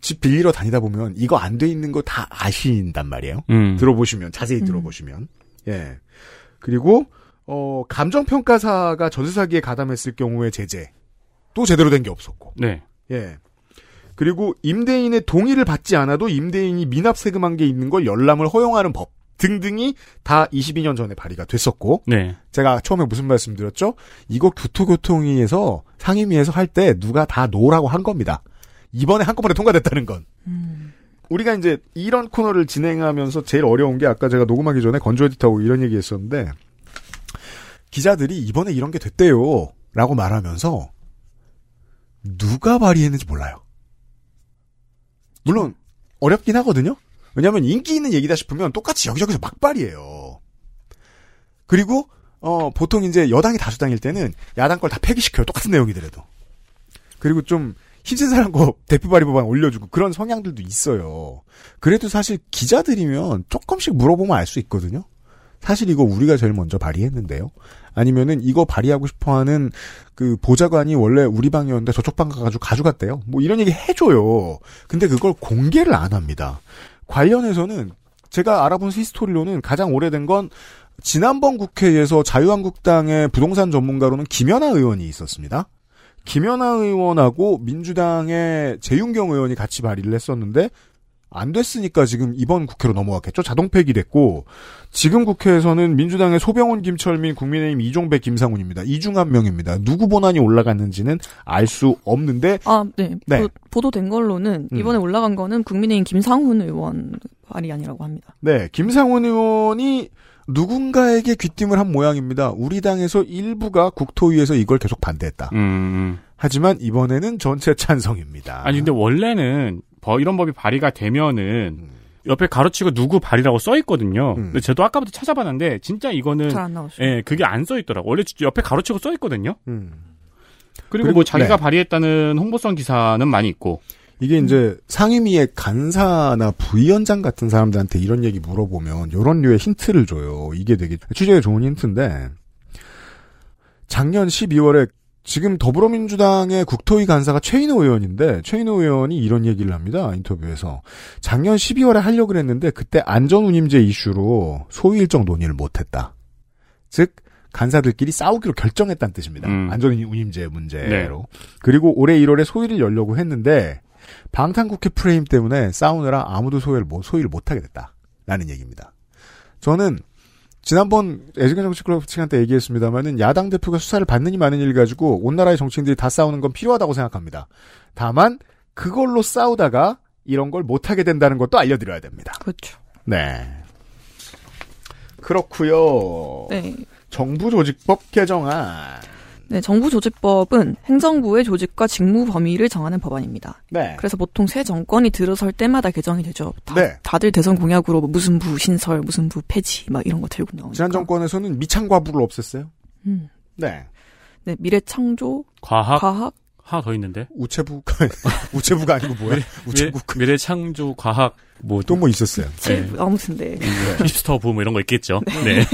집 빌리러 다니다 보면 이거 안 돼 있는 거 다 아신단 말이에요. 음. 들어보시면 자세히 들어보시면 예 그리고 어 감정 평가사가 전세 사기에 가담했을 경우에 제재 또 제대로 된 게 없었고 네. 예 그리고 임대인의 동의를 받지 않아도 임대인이 미납 세금한 게 있는 걸 열람을 허용하는 법 등등이 다 22년 전에 발의가 됐었고 네. 제가 처음에 무슨 말씀드렸죠? 이거 국토교통위에서 상임위에서 할 때 누가 다 no라고 한 겁니다. 이번에 한꺼번에 통과됐다는 건. 우리가 이제 이런 코너를 진행하면서 제일 어려운 게 아까 제가 녹음하기 전에 건조 에디터하고 이런 얘기 했었는데 기자들이 이번에 이런 게 됐대요. 라고 말하면서 누가 발의했는지 몰라요. 물론 어렵긴 하거든요. 왜냐하면 인기 있는 얘기다 싶으면 똑같이 여기저기서 막 발의해요. 그리고 어 보통 이제 여당이 다수당일 때는 야당 걸 다 폐기시켜요. 똑같은 내용이더라도. 그리고 좀 거 대표 발의 법안 올려주고 그런 성향들도 있어요. 그래도 사실 기자들이면 조금씩 물어보면 알 수 있거든요. 사실 이거 우리가 제일 먼저 발의했는데요. 아니면은 이거 발의하고 싶어하는 그 보좌관이 원래 우리 방이었는데 저쪽 방 가가지고 가져갔대요. 뭐 이런 얘기 해줘요. 근데 그걸 공개를 안 합니다. 관련해서는 제가 알아본 히스토리로는 가장 오래된 건 지난번 국회에서 자유한국당의 부동산 전문가로는 김연아 의원이 있었습니다. 김연아 의원하고 민주당의 재윤경 의원이 같이 발의를 했었는데 안 됐으니까 지금 이번 국회로 넘어갔겠죠. 자동 폐기됐고 지금 국회에서는 민주당의 소병훈, 김철민, 국민의힘 이종배, 김상훈입니다. 이 중 한 명입니다. 누구 본안이 올라갔는지는 알 수 없는데 아, 네. 네. 보, 보도된 걸로는 음. 이번에 올라간 거는 국민의힘 김상훈 의원 발의 아니라고 합니다. 네, 김상훈 의원이 누군가에게 귀띔을 한 모양입니다. 우리 당에서 일부가 국토위에서 이걸 계속 반대했다. 음. 하지만 이번에는 전체 찬성입니다. 아니 근데 원래는 버- 이런 법이 발의가 되면은 음. 옆에 가로치고 누구 발의라고 써 있거든요. 근데 저도 아까부터 찾아봤는데 진짜 이거는. 예, 그게 안 써 있더라고. 원래 옆에 가로치고 써 있거든요. 음. 그리고, 그리고- 뭐 자기가 네. 발의했다는 홍보성 기사는 많이 있고. 이게 이제 상임위의 간사나 부위원장 같은 사람들한테 이런 얘기 물어보면 이런 류의 힌트를 줘요. 이게 되게 취재에 좋은 힌트인데 작년 12월에 지금 더불어민주당의 국토위 간사가 최인호 의원인데 최인호 의원이 이런 얘기를 합니다. 인터뷰에서 작년 12월에 하려고 했는데 그때 안전운임제 이슈로 소위 일정 논의를 못했다. 즉 간사들끼리 싸우기로 결정했다는 뜻입니다. 음. 안전운임제 문제로. 네. 그리고 올해 1월에 소위를 열려고 했는데 방탄국회 프레임 때문에 싸우느라 아무도 소위를 못, 소위를 못하게 됐다 라는 얘기입니다. 저는 지난번 애증의 정치 클럽 시간 때 얘기했습니다만은 야당 대표가 수사를 받느니 마는 일 가지고 온 나라의 정치인들이 다 싸우는 건 필요하다고 생각합니다. 다만 그걸로 싸우다가 이런 걸 못하게 된다는 것도 알려드려야 됩니다. 그렇죠. 네. 그렇고요. 네. 정부 조직법 개정안. 네, 정부조직법은 행정부의 조직과 직무 범위를 정하는 법안입니다. 네. 그래서 보통 새 정권이 들어설 때마다 개정이 되죠. 다, 네. 다들 대선 공약으로 뭐 무슨 부 신설, 무슨 부 폐지 막 이런 거 들고 나오니까. 지난 정권에서는 미창과부를 없앴어요. 음. 네. 네, 미래창조, 과학, 과학, 하나 더 있는데. 우체부가 우체부가 아니고 뭐야? 우체국. 미래 창조 과학 뭐 또뭐 있었어요. 칠, 아무튼 네. 힙스터 부뭐 이런 거 있겠죠. 네.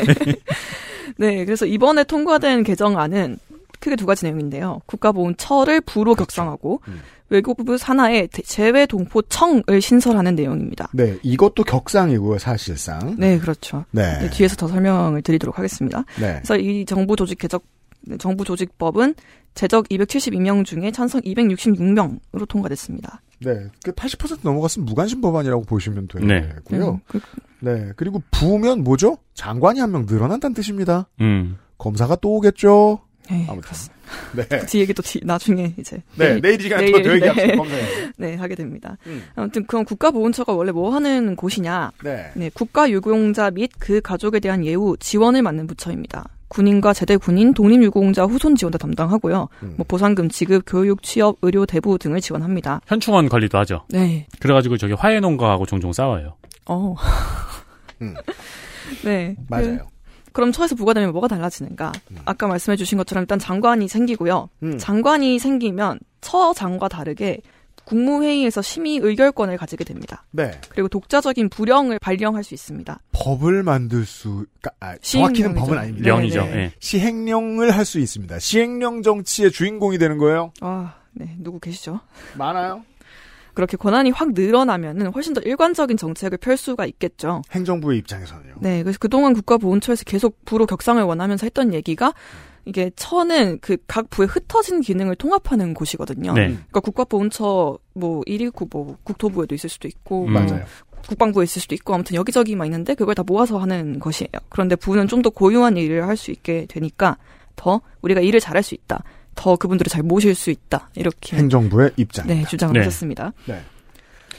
네, 그래서 이번에 통과된 개정안은 크게 두 가지 내용인데요. 국가보훈처를 부로 격상하고 외교부 산하에 대- 재외 동포청을 신설하는 내용입니다. 네, 이것도 격상이고요, 사실상. 네, 그렇죠. 네. 네, 뒤에서 더 설명을 드리도록 하겠습니다. 네. 그래서 이 정부 조직 개적 네, 정부 조직법은 제적 272명 중에 찬성 266명으로 통과됐습니다. 네. 그 80% 넘어갔으면 무관심 법안이라고 보시면 네. 되고요. 음, 그- 네. 그리고 부면 뭐죠? 장관이 한 명 늘어난다는 뜻입니다. 음. 검사가 또 오겠죠? 네, 아무튼. 그렇습니다. 네. 그 얘기도 뒤, 나중에 이제 네, 내일 이 시간에 또더 얘기합시다. 네. 네, 하게 됩니다. 음. 아무튼 그럼 국가보훈처가 원래 뭐 하는 곳이냐? 네. 국가유공자 및 그 가족에 대한 예우, 지원을 맡는 부처입니다. 군인과 제대 군인, 독립유공자 후손 지원도 담당하고요. 음. 뭐 보상금 지급, 교육, 취업, 의료, 대부 등을 지원합니다. 현충원 관리도 하죠. 네. 그래가지고 저기 화해농가하고 종종 싸워요. 어. 음. 네. 맞아요. 그, 그럼 처에서 부과되면 뭐가 달라지는가? 아까 말씀해 주신 것처럼 일단 장관이 생기고요. 음. 장관이 생기면 처장과 다르게 국무회의에서 심의 의결권을 가지게 됩니다. 네. 그리고 독자적인 부령을 발령할 수 있습니다. 법을 만들 수, 까- 아, 정확히는 시행령이죠. 법은 아닙니다. 명이죠. 네, 네. 예. 시행령을 할 수 있습니다. 시행령 정치의 주인공이 되는 거예요? 아, 네. 누구 계시죠? 많아요. 그렇게 권한이 확 늘어나면은 훨씬 더 일관적인 정책을 펼 수가 있겠죠. 행정부의 입장에서는요. 네, 그래서 그동안 국가보훈처에서 계속 부로 격상을 원하면서 했던 얘기가 이게 처는 그 각 부의 흩어진 기능을 통합하는 곳이거든요. 네. 그러니까 국가보훈처 뭐 1위국 뭐 국토부에도 있을 수도 있고 음. 뭐 맞아요. 국방부에 있을 수도 있고 아무튼 여기저기만 있는데 그걸 다 모아서 하는 것이에요. 그런데 부는 좀 더 고유한 일을 할 수 있게 되니까 더 우리가 일을 잘할 수 있다. 더 그분들을 잘 모실 수 있다. 이렇게 행정부의 입장. 네, 주장을 네. 하셨습니다. 네.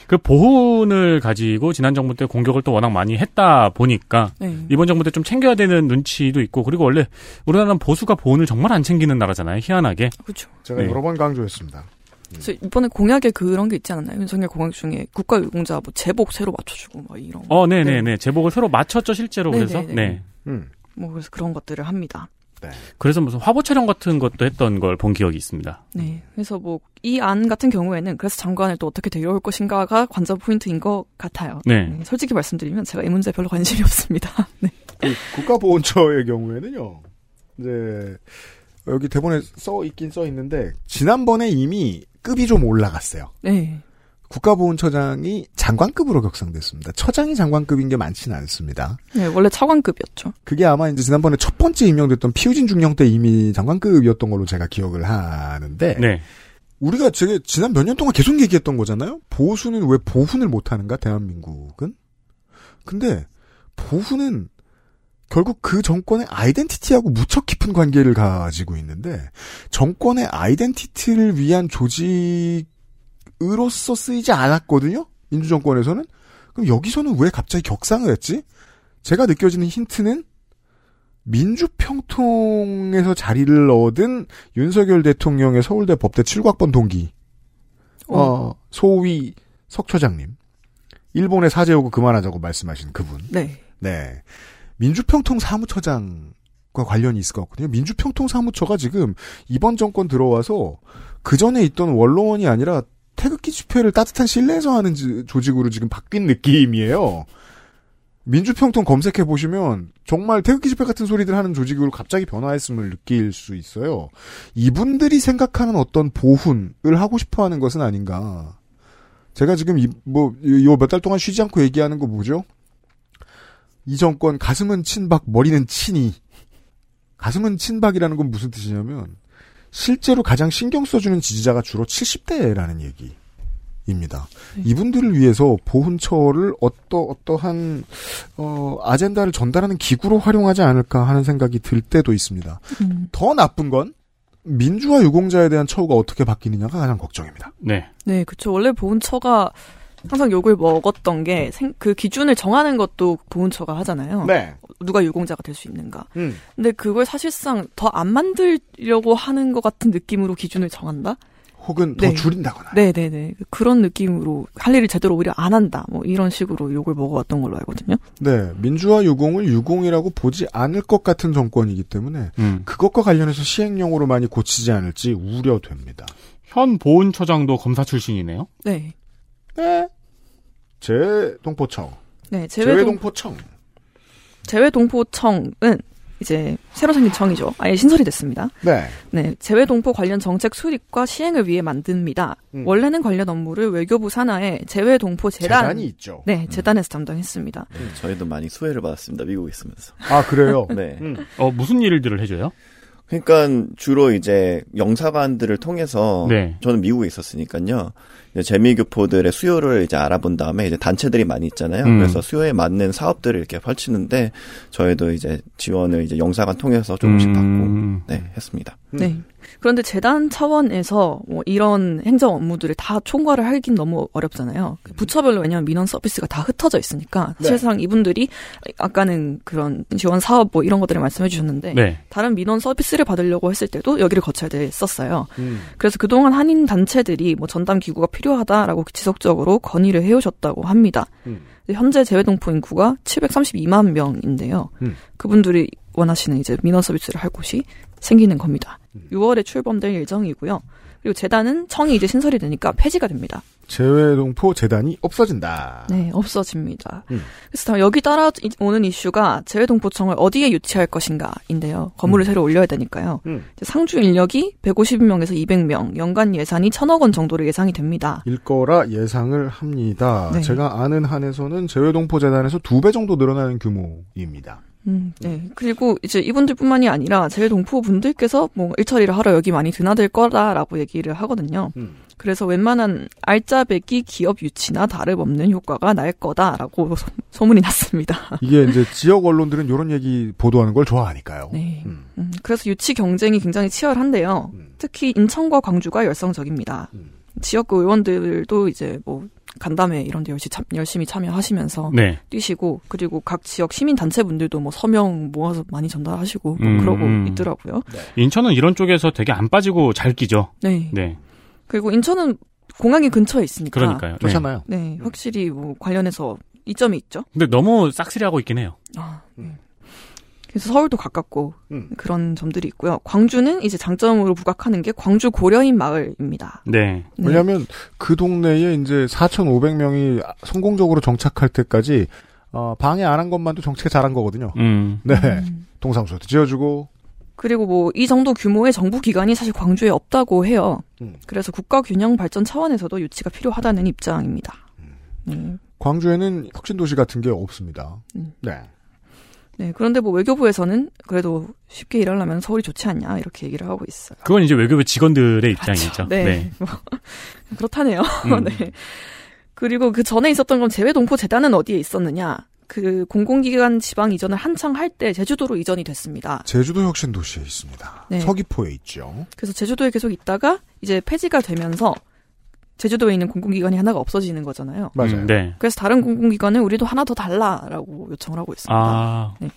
그 보훈을 가지고 지난 정부 때 공격을 또 워낙 많이 했다 보니까 네. 이번 정부 때 좀 챙겨야 되는 눈치도 있고 그리고 원래 우리나라는 보수가 보훈을 정말 안 챙기는 나라잖아요. 희한하게. 그렇죠. 제가 네. 여러 번 강조했습니다. 그래서 이번에 공약에 그런 게 있지 않았나요? 윤석열 공약 중에 국가유공자 뭐 제복 새로 맞춰주고 막 이런 거. 어, 네네 네. 제복을 새로 맞췄죠, 실제로. 네, 그래서. 네, 네. 네. 음. 뭐 그래서 그런 것들을 합니다. 그래서 무슨 화보 촬영 같은 것도 했던 걸 본 기억이 있습니다. 네. 그래서 뭐 이 안 같은 경우에는 그래서 장관을 또 어떻게 데려올 것인가가 관전 포인트인 것 같아요. 네. 솔직히 말씀드리면 제가 이 문제에 별로 관심이 없습니다. 네. 그 국가보훈처의 경우에는요. 이제 여기 대본에 써 있긴 써 있는데 지난번에 이미 급이 좀 올라갔어요. 네. 국가보훈처장이 장관급으로 격상됐습니다. 처장이 장관급인 게 많지는 않습니다. 네, 원래 차관급이었죠. 그게 아마 이제 지난번에 첫 번째 임명됐던 피우진 중령 때 이미 장관급이었던 걸로 제가 기억을 하는데 네. 우리가 제가 지난 몇 년 동안 계속 얘기했던 거잖아요. 보수는 왜 보훈을 못 하는가 대한민국은? 근데 보훈은 결국 그 정권의 아이덴티티하고 무척 깊은 관계를 가지고 있는데 정권의 아이덴티티를 위한 조직 으로서 쓰이지 않았거든요. 민주정권에서는 그럼 여기서는 왜 갑자기 격상을 했지? 제가 느껴지는 힌트는 민주평통에서 자리를 얻은 윤석열 대통령의 서울대 법대 7학번 동기, 어, 소위 석처장님, 일본에 사죄 오고 그만하자고 말씀하신 그분. 네. 네. 민주평통 사무처장과 관련이 있을 것 같거든요. 민주평통 사무처가 지금 이번 정권 들어와서 그 전에 있던 원로원이 아니라 태극기 집회를 따뜻한 실내에서 하는 지- 조직으로 지금 바뀐 느낌이에요. 민주평통 검색해 보시면 정말 태극기 집회 같은 소리들 하는 조직으로 갑자기 변화했음을 느낄 수 있어요. 이분들이 생각하는 어떤 보훈을 하고 싶어 하는 것은 아닌가. 제가 지금 이, 뭐, 요 몇 달 동안 쉬지 않고 얘기하는 거 뭐죠? 이 정권 가슴은 친박, 머리는 친이. 가슴은 친박이라는 건 무슨 뜻이냐면, 실제로 가장 신경 써주는 지지자가 주로 70대라는 얘기입니다. 이분들을 위해서 보훈처를 어떠, 어떠한, 어, 아젠다를 전달하는 기구로 활용하지 않을까 하는 생각이 들 때도 있습니다. 더 나쁜 건, 민주화 유공자에 대한 처우가 어떻게 바뀌느냐가 가장 걱정입니다. 네. 네, 그쵸. 원래 보훈처가 항상 욕을 먹었던 게 그 기준을 정하는 것도 보훈처가 하잖아요. 네. 누가 유공자가 될 수 있는가. 음. 근데 그걸 사실상 더 안 만들려고 하는 것 같은 느낌으로 기준을 정한다? 혹은 더 줄인다거나. 네네네. 그런 느낌으로 할 일을 제대로 오히려 안 한다. 뭐 이런 식으로 욕을 먹어왔던 걸로 알거든요. 네, 민주화 유공을 유공이라고 보지 않을 것 같은 정권이기 때문에 음. 그것과 관련해서 시행령으로 많이 고치지 않을지 우려됩니다. 현 보훈처장도 검사 출신이네요. 네. 네. 재동포청. 네, 재외동, 재외동포청. 재외동포청은 이제 새로 생긴 청이죠. 아예 신설이 됐습니다. 네. 네, 재외동포 관련 정책 수립과 시행을 위해 만듭니다. 음. 원래는 관련 업무를 외교부 산하의 재외동포 재단 재단이 있죠. 네, 재단에서 담당했습니다. 네, 저희도 많이 수혜를 받았습니다. 미국에 있으면서. 아, 그래요? 네. 어, 무슨 일들을 해줘요? 그러니까 주로 이제 영사관들을 통해서 네. 저는 미국에 있었으니까요. 재미교포들의 수요를 이제 알아본 다음에 이제 단체들이 많이 있잖아요. 음. 그래서 수요에 맞는 사업들을 이렇게 펼치는데 저희도 이제 지원을 이제 영사관 통해서 조금씩 음. 받고 네, 했습니다. 네. 그런데 재단 차원에서 뭐 이런 행정 업무들을 다 총괄을 하긴 너무 어렵잖아요. 부처별로 왜냐하면 민원 서비스가 다 흩어져 있으니까 네. 사실상 이분들이 아까는 그런 지원 사업 뭐 이런 것들을 말씀해 주셨는데 네. 다른 민원 서비스를 받으려고 했을 때도 여기를 거쳐야 됐었어요. 음. 그래서 그동안 한인 단체들이 뭐 전담 기구가 필요하다라고 지속적으로 건의를 해오셨다고 합니다. 음. 현재 재외동포 인구가 732만 명인데요. 음. 그분들이 원하시는 이제 민원 서비스를 할 곳이 생기는 겁니다. 6월에 출범될 예정이고요. 그리고 재단은 청이 이제 신설이 되니까 폐지가 됩니다. 재외동포 재단이 없어진다. 네, 없어집니다. 음. 그래서 다음 여기 따라 오는 이슈가 재외동포청을 어디에 유치할 것인가인데요. 건물을 새로 올려야 되니까요. 음. 상주 인력이 150명에서 200명, 연간 예산이 1000억 원 정도로 예상이 됩니다. 일 거라 예상을 합니다. 네. 제가 아는 한에서는 재외동포 재단에서 두 배 정도 늘어나는 규모입니다. 음, 네. 그리고 이제 이분들뿐만이 아니라 재외동포 분들께서 뭐 일처리를 하러 여기 많이 드나들 거다라고 얘기를 하거든요. 음. 그래서 웬만한 알짜배기 기업 유치나 다름없는 효과가 날 거다라고 소, 소문이 났습니다. 이게 이제 지역 언론들은 이런 얘기 보도하는 걸 좋아하니까요. 네. 음, 그래서 유치 경쟁이 굉장히 치열한데요. 특히 인천과 광주가 열성적입니다. 지역구 의원들도 이제 뭐 간담회 이런 데 열심히, 참, 열심히 참여하시면서 네. 뛰시고 그리고 각 지역 시민 단체 분들도 뭐 서명 모아서 많이 전달하시고 뭐 음, 그러고 음. 있더라고요. 인천은 이런 쪽에서 되게 안 빠지고 잘 끼죠. 네. 네. 그리고 인천은 공항이 근처에 있으니까 그러니까요. 네. 그렇잖아요. 네, 확실히 뭐 관련해서 이점이 있죠. 근데 너무 싹쓸이하고 있긴 해요. 아, 네. 그래서 서울도 가깝고 음. 그런 점들이 있고요. 광주는 이제 장점으로 부각하는 게 광주 고려인 마을입니다. 네. 왜냐하면 그 동네에 이제 4,500명이 성공적으로 정착할 때까지 어, 방해 안 한 것만도 정치가 잘한 거거든요. 음. 네. 동사무소도 지어주고 그리고 뭐 이 정도 규모의 정부 기관이 사실 광주에 없다고 해요. 그래서 국가 균형 발전 차원에서도 유치가 필요하다는 입장입니다. 네. 광주에는 혁신도시 같은 게 없습니다. 음. 네. 네, 그런데 뭐 외교부에서는 그래도 쉽게 일하려면 서울이 좋지 않냐 이렇게 얘기를 하고 있어요. 그건 이제 외교부 직원들의 입장이죠. 네. 뭐, 그렇다네요. 음. 네. 그리고 그 전에 있었던 건 재외동포 재단은 어디에 있었느냐? 그 공공기관 지방 이전을 한창 할 때 제주도로 이전이 됐습니다. 제주도 혁신 도시에 있습니다. 네. 서귀포에 있죠. 그래서 제주도에 계속 있다가 이제 폐지가 되면서 제주도에 있는 공공기관이 하나가 없어지는 거잖아요. 맞아요. 음, 네. 그래서 다른 공공기관은 우리도 하나 더 달라라고 요청을 하고 있습니다. 아, 네.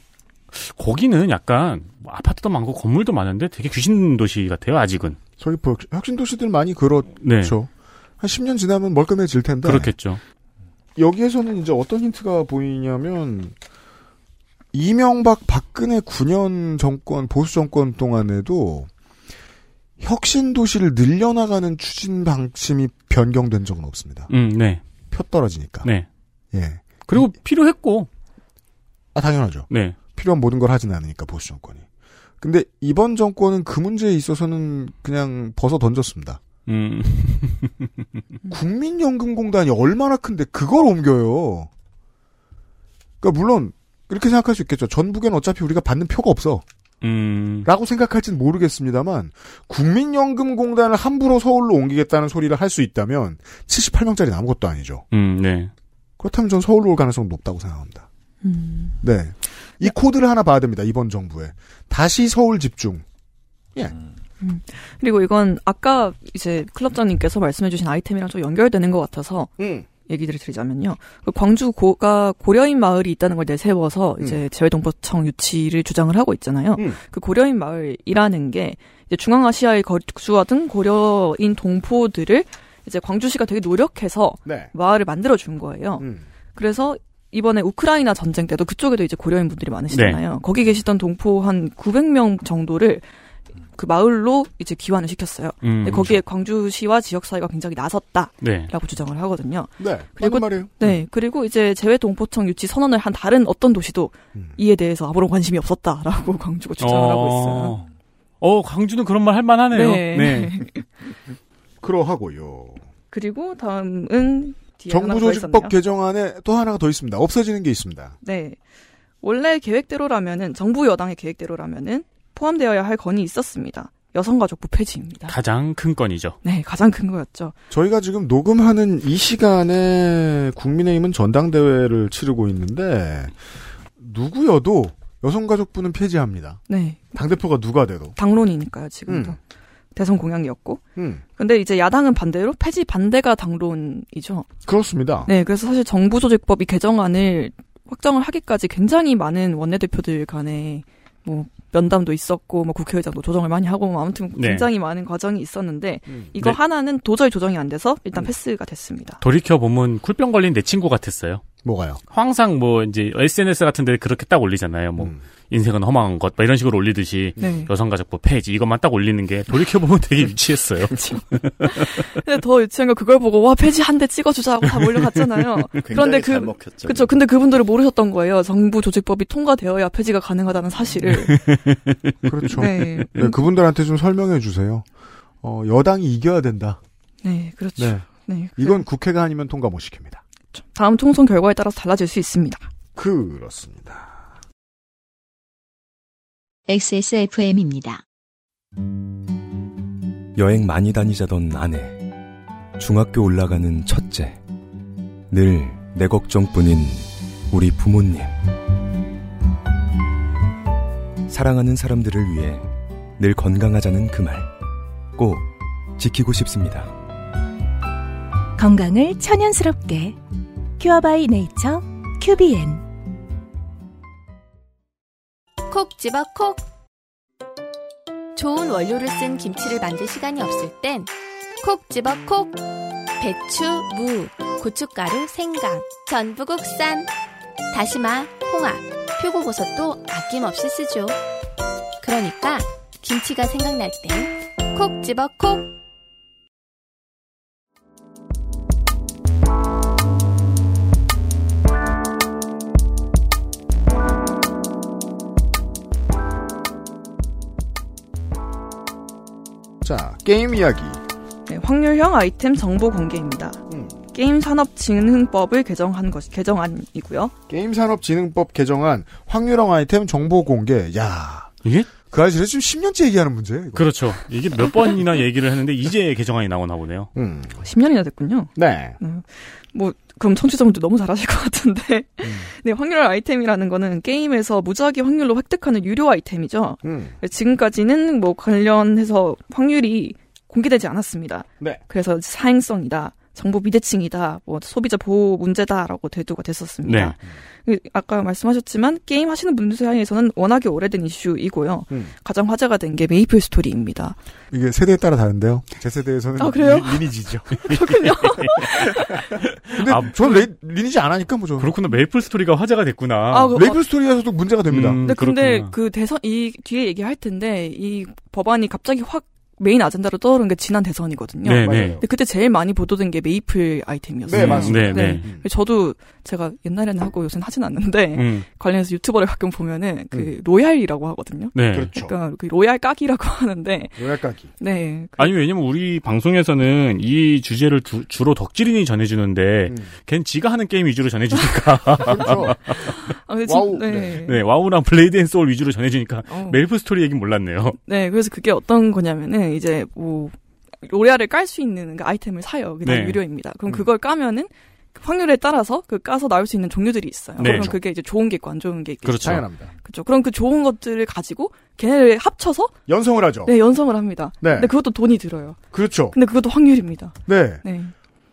거기는 약간 뭐 아파트도 많고 건물도 많은데 되게 귀신 도시 같아요, 아직은. 서귀포 혁- 혁신 도시들 많이 그렇죠. 네. 한 10년 지나면 멀끔해질 텐데. 그렇겠죠. 여기에서는 이제 어떤 힌트가 보이냐면 이명박 박근혜 9년 정권 보수 정권 동안에도 혁신 도시를 늘려나가는 추진 방침이 변경된 적은 없습니다. 음, 네. 표 떨어지니까. 네. 예. 그리고 필요했고. 아 당연하죠. 네. 필요한 모든 걸 하진 않으니까 보수 정권이. 근데 이번 정권은 그 문제에 있어서는 그냥 벗어 던졌습니다. 음. 국민연금공단이 얼마나 큰데 그걸 옮겨요. 그러니까 물론 이렇게 생각할 수 있겠죠. 전북엔 어차피 우리가 받는 표가 없어. 음. 라고 생각할진 모르겠습니다만 국민연금공단을 함부로 서울로 옮기겠다는 소리를 할 수 있다면 78명짜리는 아무것도 아니죠. 음, 네. 그렇다면 전 서울로 올 가능성이 높다고 생각합니다. 음. 네. 이 코드를 하나 봐야 됩니다. 이번 정부에. 다시 서울 집중. 예. 음. 그리고 이건 아까 이제 클럽장님께서 말씀해주신 아이템이랑 좀 연결되는 것 같아서 음. 얘기를 드리자면요. 그 광주 고가 고려인 마을이 있다는 걸 내세워서 이제 재외동포청 유치를 주장을 하고 있잖아요. 음. 그 고려인 마을이라는 게 이제 중앙아시아에 거주하던 고려인 동포들을 이제 광주시가 되게 노력해서 네. 마을을 만들어 준 거예요. 음. 그래서 이번에 우크라이나 전쟁 때도 그쪽에도 이제 고려인 분들이 많으시잖아요. 네. 거기 계시던 동포 한 900명 정도를 그 마을로 이제 귀환을 시켰어요. 음, 근데 거기에 광주시와 지역 사회가 굉장히 나섰다라고 네. 주장을 하거든요. 네. 그리고 맞는 말이에요. 네, 그리고 이제 재외 동포청 유치 선언을 한 다른 어떤 도시도 음. 이에 대해서 아무런 관심이 없었다라고 광주가 주장을 하고 있어요. 어, 광주는 그런 말 할 만하네요. 네. 네. 그러하고요. 그리고 다음은 정부조직법. 개정안에 또 하나가 더 있습니다. 없어지는 게 있습니다. 네. 원래 계획대로라면은 정부 여당의 계획대로라면은 포함되어야 할 건이 있었습니다. 여성가족부 폐지입니다. 가장 큰 건이죠. 네, 가장 큰 거였죠. 저희가 지금 녹음하는 이 시간에 국민의힘은 전당대회를 치르고 있는데 누구여도 여성가족부는 폐지합니다. 네, 당대표가 누가 돼도. 당론이니까요, 지금도. 음. 대선 공약이었고. 음. 근데 이제 야당은 반대로 폐지 반대가 당론이죠. 그렇습니다. 네, 그래서 사실 정부조직법 이 개정안을 확정을 하기까지 굉장히 많은 원내대표들 간에 뭐 면담도 있었고 뭐 국회의장도 조정을 많이 하고 뭐 아무튼 네. 굉장히 많은 과정이 있었는데 이거 네. 하나는 도저히 조정이 안 돼서 일단 패스가 됐습니다. 돌이켜 보면 쿨병 걸린 내 친구 같았어요. 뭐가요? 항상 뭐 이제 SNS 같은 데 그렇게 딱 올리잖아요. 뭐 음. 인생은 허망한 것, 막 이런 식으로 올리듯이 네. 여성가족부 폐지 이것만 딱 올리는 게 돌이켜 보면 되게 유치했어요. 근데 더 유치한 거 그걸 보고 와 폐지 한 대 찍어주자고 다 몰려갔잖아요. 그런데 그. 그쵸. 근데 그분들은 모르셨던 거예요. 정부 조직법이 통과되어야 폐지가 가능하다는 사실을. 그렇죠. 네. 네, 그분들한테 좀 설명해 주세요. 어, 여당이 이겨야 된다. 네, 그렇죠. 네. 네. 이건 국회가 아니면 통과 못 시킵니다. 다음 총선 결과에 따라서 달라질 수 있습니다. 그렇습니다. XSFM입니다. 여행 많이 다니자던 아내. 중학교 올라가는 첫째. 늘 내 걱정뿐인 우리 부모님. 사랑하는 사람들을 위해 늘 건강하자는 그 말. 꼭 지키고 싶습니다. 건강을 천연스럽게 큐어바이 네이처 큐비엔 콕 집어 콕. 좋은 원료를 쓴 김치를 만들 시간이 없을 땐 콕 집어 콕. 배추, 무, 고춧가루, 생강, 전부 국산. 다시마, 홍합, 표고버섯도 아낌없이 쓰죠. 그러니까 김치가 생각날 땐 콕 집어 콕. 자, 게임 이야기. 확률형 아이템 정보 공개입니다. 게임 산업진흥법을 개정한 것이 개정안이고요. 게임산업진흥법 개정안 확률형 아이템 정보 공개. 야 이게 그 아저씨 지금 10년째 얘기하는 문제예요. 이거. 그렇죠. 이게 몇 번이나 얘기를 했는데 이제 개정안이 나오나 보네요. 음. 10년이나 됐군요. 네. 음, 뭐 그럼 청취자분들 너무 잘하실 것 같은데. 네, 확률 아이템이라는 거는 게임에서 무작위 확률로 획득하는 유료 아이템이죠. 음. 지금까지는 뭐 관련해서 확률이 공개되지 않았습니다. 네. 그래서 사행성이다. 정보 비대칭이다, 뭐 소비자 보호 문제다라고 대두가 됐었습니다. 그 아까 말씀하셨지만 게임 하시는 분들 사이에서는 워낙에 오래된 이슈이고요. 음. 가장 화제가 된 게 메이플 스토리입니다. 이게 세대에 따라 다른데요. 제 세대에서는 아, 그래요? 리, 리니지죠. 그렇군요. 근데 저는 레, 리니지 안 하니까 뭐죠. 그렇구나. 메이플 스토리가 화제가 됐구나. 아, 그- 메이플 스토리에서도 문제가 됩니다. 음, 근데, 근데. 그 대선 이 뒤에 얘기할 텐데 이 법안이 갑자기 확 메인 아젠다로 떠오른 게 지난 대선이거든요. 네, 네. 근데 그때 제일 많이 보도된 게 메이플 아이템이었어요. 네, 맞습니다. 네, 네. 저도 제가 옛날에는 하고 요새는 하진 않는데 음. 관련해서 유튜버를 가끔 보면은 그 로얄이라고 하거든요. 네. 그렇죠. 그러니까 그 로얄 까기라고 하는데 로얄 까기. 네. 아니 왜냐면 우리 방송에서는 이 주제를 주, 로 덕질인이 전해주는데 걘 지가 하는 게임 위주로 전해주니까 그렇죠. 아, 와우 진- 네. 네 와우랑 블레이드 앤 소울 위주로 전해주니까 어. 메이플 스토리 얘긴 몰랐네요. 네, 그래서 그게 어떤 거냐면은 이제 뭐 로얄을 깔 수 있는 그 아이템을 사요. 그냥 네. 유료입니다. 그럼 그걸 까면은 그 확률에 따라서 그 까서 나올 수 있는 종류들이 있어요. 네. 그럼 그렇죠. 그게 이제 좋은 게 있고 안 좋은 게 있겠죠. 그렇죠. 당연합니다. 그렇죠. 그럼 그 좋은 것들을 가지고 걔네를 합쳐서 연성을 하죠. 네, 연성을 합니다. 네. 근데 그것도 돈이 들어요. 그렇죠. 근데 그것도 확률입니다. 네. 네.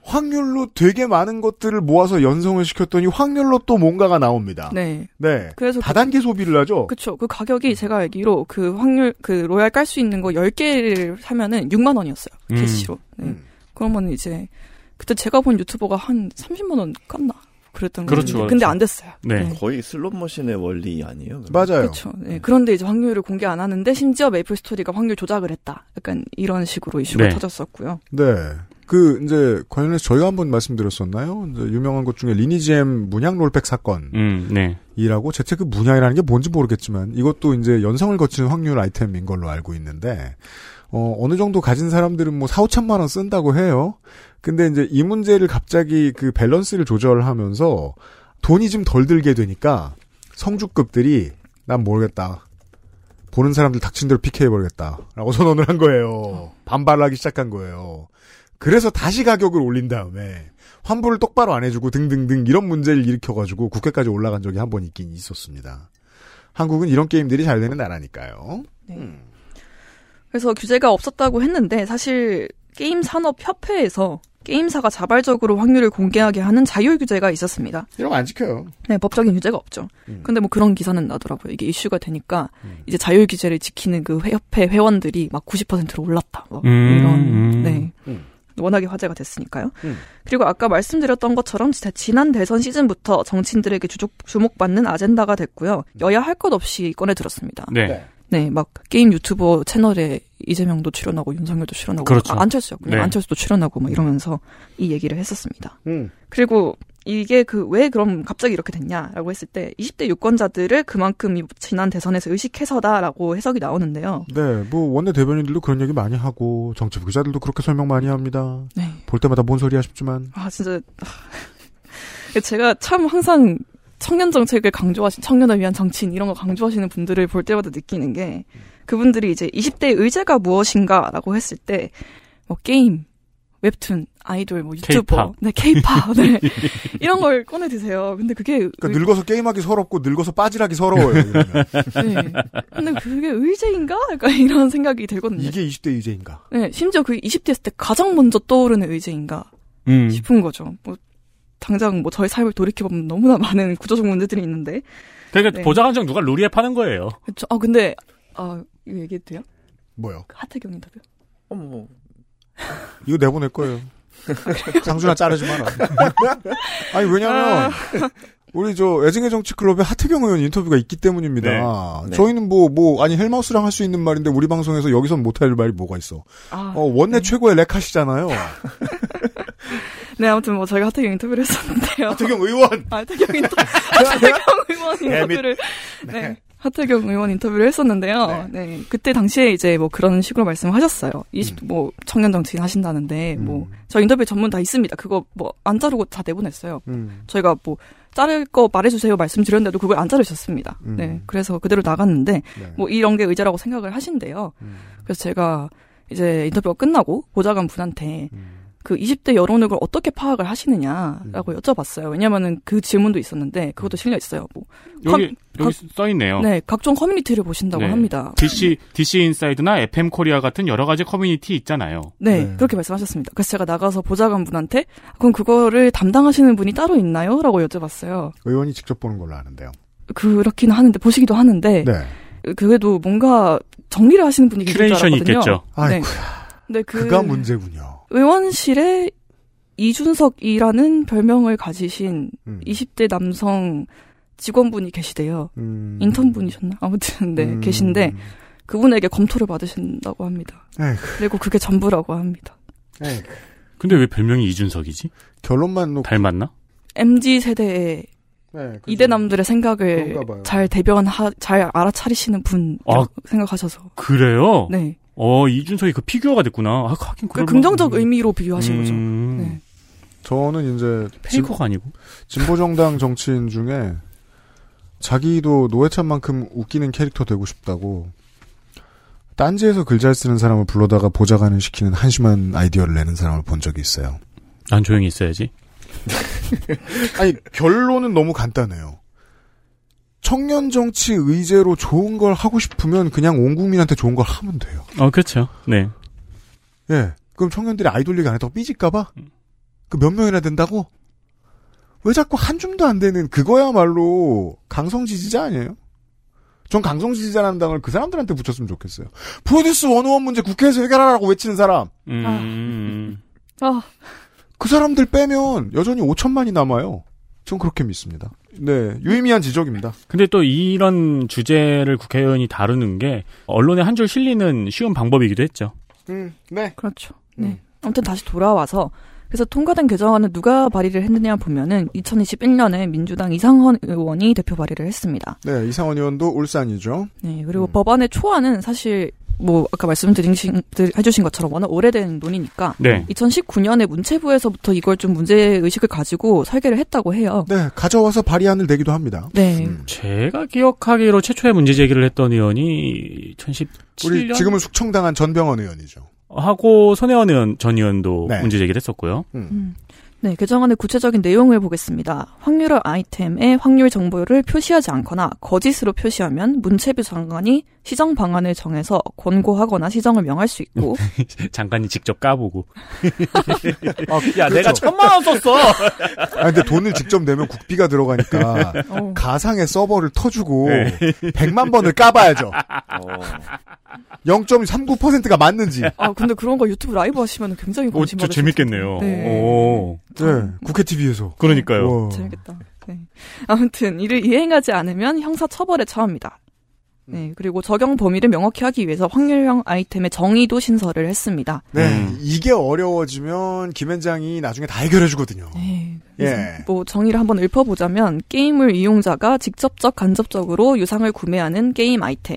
확률로 되게 많은 것들을 모아서 연성을 시켰더니 확률로 또 뭔가가 나옵니다. 네. 네. 그래서 다단계 소비를 하죠. 그쵸. 그 가격이 제가 알기로 그 확률, 그 로얄 깔 수 있는 거 10개를 사면은 6만 원이었어요. 음. 캐시로. 네. 그러면 이제, 그때 제가 본 유튜버가 한 30만 원 깠나? 그랬던 그렇죠, 거죠. 근데 그렇죠. 안 됐어요. 네. 거의 슬롯머신의 원리 아니에요? 그럼? 맞아요. 그렇죠. 네. 그런데 이제 확률을 공개 안 하는데 심지어 메이플 스토리가 확률 조작을 했다. 약간 이런 식으로 이슈가 네. 터졌었고요. 네. 그 이제 관련해서 저희가 한번 말씀드렸었나요? 이제 유명한 것 중에 리니지엠 문양 롤백 사건. 음, 네. 이라고 그 문양이라는 게 뭔지 모르겠지만 이것도 이제 연성을 거치는 확률 아이템인 걸로 알고 있는데 어 어느 정도 가진 사람들은 뭐 4, 5천만 원 쓴다고 해요. 근데 이제 이 문제를 갑자기 그 밸런스를 조절하면서 돈이 좀 덜 들게 되니까 성주급들이 난 모르겠다. 보는 사람들 닥친 대로 PK해버리겠다. 라고 선언을 한 거예요. 반발하기 시작한 거예요. 그래서 다시 가격을 올린 다음에 환불을 똑바로 안 해주고 등등등 이런 문제를 일으켜가지고 국회까지 올라간 적이 한 번 있긴 있었습니다. 한국은 이런 게임들이 잘 되는 나라니까요. 그래서 규제가 없었다고 했는데 사실 게임 산업 협회에서 게임사가 자발적으로 확률을 공개하게 하는 자율 규제가 있었습니다. 이런 거 안 지켜요. 네, 법적인 규제가 없죠. 음. 근데 뭐 그런 기사는 나더라고요. 이게 이슈가 되니까 이제 자율 규제를 지키는 그 회- 협회 회원들이 막 90%로 올랐다. 뭐 음, 이런 음. 네. 음. 워낙에 화제가 됐으니까요. 음. 그리고 아까 말씀드렸던 것처럼 지난 대선 시즌부터 정치인들에게 주족, 주목 받는 아젠다가 됐고요. 여야 할 것 없이 꺼내 들었습니다. 네. 네, 막 게임 유튜버 채널에 이재명도 출연하고 윤석열도 출연하고 그렇죠. 아, 안철수였군요. 네. 안철수도 출연하고 막 이러면서 이 얘기를 했었습니다. 음. 그리고 이게 그 왜 그럼 갑자기 이렇게 됐냐라고 했을 때 20대 유권자들을 그만큼 이 지난 대선에서 의식해서다라고 해석이 나오는데요. 네, 뭐 원내 대변인들도 그런 얘기 많이 하고 정치 부 기자들도 그렇게 설명 많이 합니다. 네. 볼 때마다 뭔 소리야 싶지만 아 진짜 제가 참 항상 청년 정책을 강조하신 청년을 위한 정치인 이런 거 강조하시는 분들을 볼 때마다 느끼는 게 그분들이 이제 20대 의제가 무엇인가라고 했을 때 뭐 게임, 웹툰, 아이돌, 뭐 유튜버, K-pop. 네 케이팝, 네 이런 걸 꺼내 드세요. 근데 그게 그러니까 늙어서 게임하기 서럽고 늙어서 빠지라기 서러워요. 네. 근데 그게 의제인가? 약간 이런 생각이 들거든요. 이게 20대 의제인가? 네, 심지어 그 20대였을 때 가장 먼저 떠오르는 의제인가 음. 싶은 거죠. 뭐 당장 뭐 저의 삶을 돌이켜 보면 너무나 많은 구조적 문제들이 있는데. 그러니까 네. 보장한정 누가 루리에 파는 거예요. 그쵸. 아 근데 아 이거 얘기해도 돼요? 뭐요? 그 하태경 인터뷰. 어머. 이거 내보낼 거예요. 상준아 자르지 마라. 아니 왜냐면 우리 저 애증의 정치 클럽에 하태경 의원 인터뷰가 있기 때문입니다. 네. 네. 저희는 뭐뭐 아니 헬마우스랑 할 수 있는 말인데 우리 방송에서 여기선 못할 말이 뭐가 있어? 아, 어, 원내 최고의 렉하시잖아요. 네 아무튼 뭐 저희가 하태경 인터뷰를 했었는데요. 하태경 의원. 아, 하태경 인터 하태경 의원 네, 및- 인터뷰를 네. 하태경 의원 인터뷰를 했었는데요. 네. 그때 당시에 이제 뭐 그런 식으로 말씀하셨어요. 20, 음. 뭐 청년 정치인 하신다는데 뭐저 인터뷰 전문 다 있습니다. 그거 뭐 안 자르고 다 내보냈어요. 음. 저희가 뭐 자를 거 말해주세요 말씀드렸는데도 그걸 안 자르셨습니다. 음. 네. 그래서 그대로 나갔는데 네. 뭐 이런 게 의자라고 생각을 하신대요. 음. 그래서 제가 이제 인터뷰가 끝나고 보좌관 분한테 음. 그 20대 여론을 그걸 어떻게 파악을 하시느냐라고 음. 여쭤봤어요. 왜냐면은 그 질문도 있었는데 그것도 실려 있어요. 뭐 여기 각- 여기 써 있네요. 네, 각종 커뮤니티를 보신다고 네. 합니다. DC DC 인사이드나 FM 코리아 같은 여러 가지 커뮤니티 있잖아요. 네, 그렇게 말씀하셨습니다. 그래서 제가 나가서 보좌관 분한테 그럼 그거를 담당하시는 분이 따로 있나요? 라고 여쭤봤어요. 의원이 직접 보는 걸로 아는데요. 그렇긴 하는데 보시기도 하는데 네. 그래도 뭔가 정리를 하시는 분이 계실 줄 알았거든요. 있겠죠. 네. 그 그가 문제군요. 의원실에 이준석이라는 별명을 가지신 음. 20대 남성 직원분이 계시대요. 음. 인턴분이셨나? 아무튼 네 음. 계신데 그분에게 검토를 받으신다고 합니다. 에이그. 그리고 그게 전부라고 합니다. 에이그. 근데 왜 별명이 이준석이지? 결론만 놓고 닮았나? MZ 세대의 네, 그죠. 이대남들의 생각을. 잘 대변하 잘 알아차리시는 분 아. 생각하셔서 그래요? 네. 어 이준석이 그 피규어가 됐구나. 아, 하긴 그 긍정적 만- 의미로 비유하신 거죠. 음. 네. 저는 이제 페이커가 아니고 진보정당 정치인 중에 자기도 노회찬만큼 웃기는 캐릭터 되고 싶다고 딴지에서 글 잘 쓰는 사람을 불러다가 보좌관을 시키는 한심한 아이디어를 내는 사람을 본 적이 있어요. 난 조용히 있어야지. 아니 결론은 너무 간단해요. 청년 정치 의제로 좋은 걸 하고 싶으면 그냥 온 국민한테 좋은 걸 하면 돼요. 어 그렇죠. 네. 예. 그럼 청년들이 아이돌 얘기 안 했다고 삐질까봐? 그 몇 명이나 된다고? 왜 자꾸 한 줌도 안 되는 그거야말로 강성 지지자 아니에요? 전 강성 지지자라는 당을 그 사람들한테 붙였으면 좋겠어요. 프로듀스 101 문제 국회에서 해결하라고 외치는 사람. 음. 아, 그 사람들 빼면 여전히 5천만이 남아요. 전 그렇게 믿습니다. 네. 유의미한 지적입니다. 근데 또 이런 주제를 국회의원이 다루는 게 언론에 한 줄 실리는 쉬운 방법이기도 했죠. 음, 네. 그렇죠. 네. 아무튼 다시 돌아와서 그래서 통과된 개정안은 누가 발의를 했느냐 보면은 2021년에 민주당 이상헌 의원이 대표 발의를 했습니다. 네. 이상원 의원도 울산이죠. 네. 그리고 법안의 초안은 사실 뭐 아까 말씀드린 해주신 것처럼 워낙 오래된 논의니까 네. 2019년에 문체부에서부터 이걸 좀 문제 의식을 가지고 설계를 했다고 해요. 네. 가져와서 발의안을 내기도 합니다. 네. 제가 기억하기로 최초의 문제 제기를 했던 의원이 2017년 우리 지금은 숙청당한 전병헌 의원이죠. 하고 손혜원 의원 전 의원도 네. 문제 제기를 했었고요. 음. 네, 개정안의 구체적인 내용을 보겠습니다. 확률화 아이템에 확률 정보를 표시하지 않거나 거짓으로 표시하면 문체부 장관이 시정 방안을 정해서 권고하거나 시정을 명할 수 있고 장관이 직접 까보고. 야, 내가 천만 원 썼어. 아, 근데 돈을 직접 내면 국비가 들어가니까 어. 가상의 서버를 터주고 네. 100만 번을 까봐야죠. 0.39%가 맞는지. 아 근데 그런 거 유튜브 라이브 하시면 굉장히 오, 관심 진짜 받으실 재밌겠네요. 텐데. 오. 네, 국회 TV에서. 그러니까요. 재밌겠다. 네. 아무튼 이를 이행하지 않으면 형사 처벌에 처합니다. 네, 그리고 적용 범위를 명확히 하기 위해서 확률형 아이템의 정의도 신설을 했습니다. 네, 음. 이게 어려워지면 김현장이 나중에 다 해결해주거든요. 네. 예. 뭐 정의를 한번 읊어보자면 게임을 이용자가 직접적 간접적으로 유상으로 구매하는 게임 아이템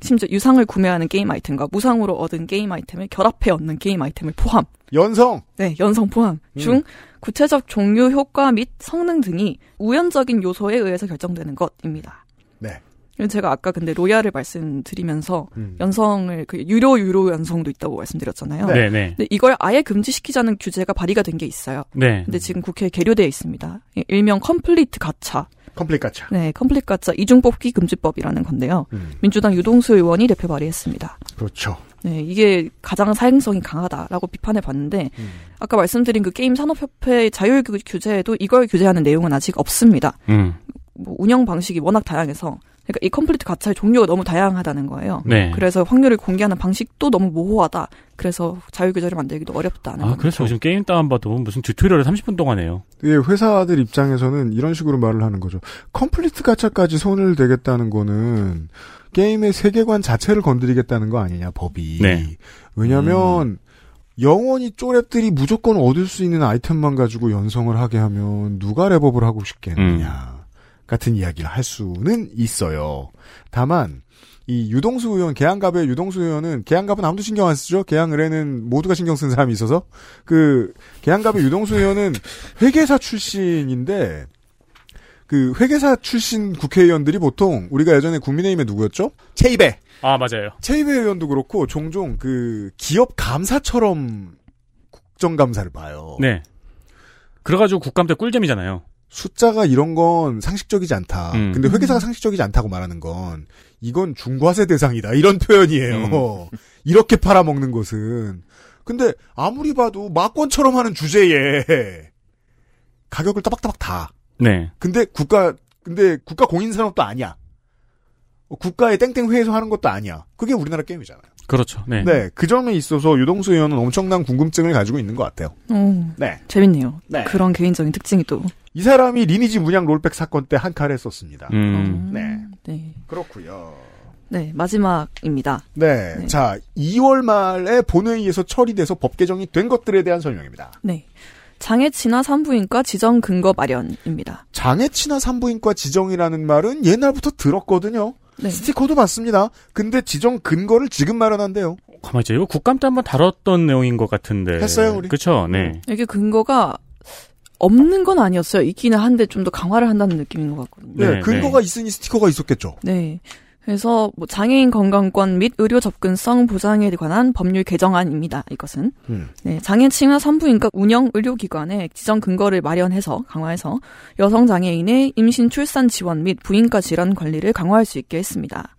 심지어 유상으로 구매하는 게임 아이템과 무상으로 얻은 게임 아이템을 결합해 얻는 게임 아이템을 포함 연성. 네 연성 포함 음. 중 구체적 종류 효과 및 성능 등이 우연적인 요소에 의해서 결정되는 것입니다. 네. 제가 아까 근데 로얄을 말씀드리면서 음. 연성을 그 유료 유료 연성도 있다고 말씀드렸잖아요. 네, 네. 근데 이걸 아예 금지시키자는 규제가 발의가 된 게 있어요. 네. 근데 지금 국회에 계류되어 있습니다. 일명 complete 가차. complete 가차. 네, complete 가차 이중 뽑기 금지법이라는 건데요. 음. 민주당 유동수 의원이 대표 발의했습니다. 그렇죠. 네, 이게 가장 사행성이 강하다라고 비판을 받는데 음. 아까 말씀드린 그 게임 산업협회 자율 규- 규제에도 이걸 규제하는 내용은 아직 없습니다. 음. 뭐 운영 방식이 워낙 다양해서 그러니까 이 complete 가차의 종류가 너무 다양하다는 거예요. 네. 그래서 확률을 공개하는 방식도 너무 모호하다. 그래서 규제를 만들기도 어렵다는 아, 겁니다. 그래서 요즘 게임 다운받아도 무슨 튜토리얼을 30분 동안 해요. 예, 회사들 입장에서는 이런 식으로 말을 하는 거죠. complete 가차까지 손을 대겠다는 거는 게임의 세계관 자체를 건드리겠다는 거 아니냐, 법이. 네. 왜냐면, 영원히 쪼렙들이 무조건 얻을 수 있는 아이템만 가지고 연성을 하게 하면 누가 렙업을 하고 싶겠느냐. 같은 이야기를 할 수는 있어요. 다만 이 유동수 의원, 계양갑의 유동수 의원은 계양갑은 아무도 신경 안 쓰죠. 계양 의뢰는 모두가 신경 쓴 사람이 있어서 그 계양갑의 유동수 의원은 회계사 출신인데 그 회계사 출신 국회의원들이 보통 우리가 예전에 국민의힘에 누구였죠? 최이배. 아 맞아요. 최이배 의원도 그렇고 종종 그 기업 감사처럼 국정감사를 봐요. 네. 그래가지고 국감 때 꿀잼이잖아요. 숫자가 이런 건 상식적이지 않다. 음. 근데 회계사가 상식적이지 않다고 말하는 건 이건 중과세 대상이다. 이런 표현이에요. 이렇게 팔아먹는 것은. 근데 아무리 봐도 막권처럼 하는 주제에 가격을 따박따박 다. 네. 근데 국가 근데 국가 공인 산업도 아니야. 어, 국가의 땡땡 회에서 하는 것도 아니야. 그게 우리나라 게임이잖아요. 그렇죠. 네. 네, 그 점에 있어서 유동수 의원은 엄청난 궁금증을 가지고 있는 것 같아요. 어, 네. 재밌네요. 네. 그런 개인적인 특징이 또. 이 사람이 리니지 문양 롤백 사건 때 한칼 했었습니다. 음. 네. 네. 그렇고요. 네, 마지막입니다. 네. 네. 자, 2월 말에 본회의에서 처리돼서 법 개정이 된 것들에 대한 설명입니다. 네. 장애치나 산부인과 지정 근거 마련입니다. 장애치나 산부인과 지정이라는 말은 옛날부터 들었거든요. 네. 스티커도 봤습니다. 근데 지정 근거를 지금 마련한대요. 가만 있죠. 이거 국감 때 한번 다뤘던 내용인 것 같은데. 했어요, 우리? 그쵸, 네. 이게 근거가 없는 건 아니었어요. 있기는 한데 좀 더 강화를 한다는 느낌인 것 같거든요. 네, 네, 근거가 있으니 스티커가 있었겠죠. 네. 그래서 뭐 장애인 건강권 및 의료 접근성 보장에 관한 법률 개정안입니다. 이것은 음. 네, 장애치나 산부인과 운영 의료기관에 지정 근거를 마련해서 강화해서 여성 장애인의 임신 출산 지원 및 부인과 질환 관리를 강화할 수 있게 했습니다.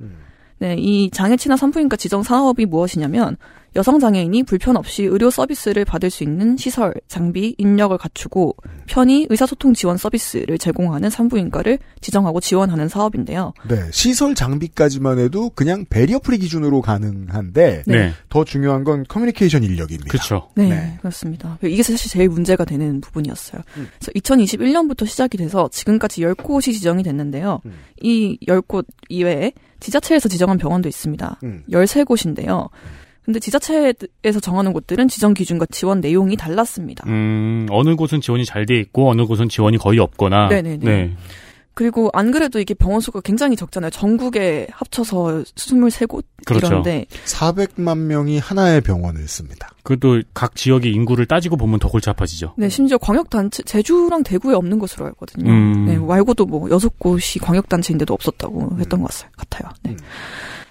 네, 이 장애치나 산부인과 지정 사업이 무엇이냐면 여성 장애인이 불편 없이 의료 서비스를 받을 수 있는 시설, 장비, 인력을 갖추고 편의 의사소통 지원 서비스를 제공하는 산부인과를 지정하고 지원하는 사업인데요. 네, 시설 장비까지만 해도 그냥 베리어프리 기준으로 가능한데 네. 더 중요한 건 커뮤니케이션 인력입니다. 그렇죠. 네, 네. 그렇습니다. 이게 사실 제일 문제가 되는 부분이었어요. 그래서 2021년부터 시작이 돼서 지금까지 10곳이 지정이 됐는데요. 이 10곳 이외에 지자체에서 지정한 병원도 있습니다. 음. 13곳인데요. 근데 지자체에서 정하는 곳들은 지정 기준과 지원 내용이 달랐습니다. 음, 어느 곳은 지원이 잘 돼 있고, 어느 곳은 지원이 거의 없거나. 네네네. 네. 그리고 안 그래도 이게 병원 수가 굉장히 적잖아요. 전국에 합쳐서 23곳 그렇죠. 이런데 400만 명이 하나의 병원을 씁니다. 그것도 각 지역의 인구를 따지고 보면 더 골치 아파지죠. 네, 심지어 광역 단체, 제주랑 대구에 없는 것으로 알거든요. 음. 네, 말고도 뭐 여섯 곳이 광역 단체인데도 없었다고 음. 했던 것 같아요. 같아요. 네.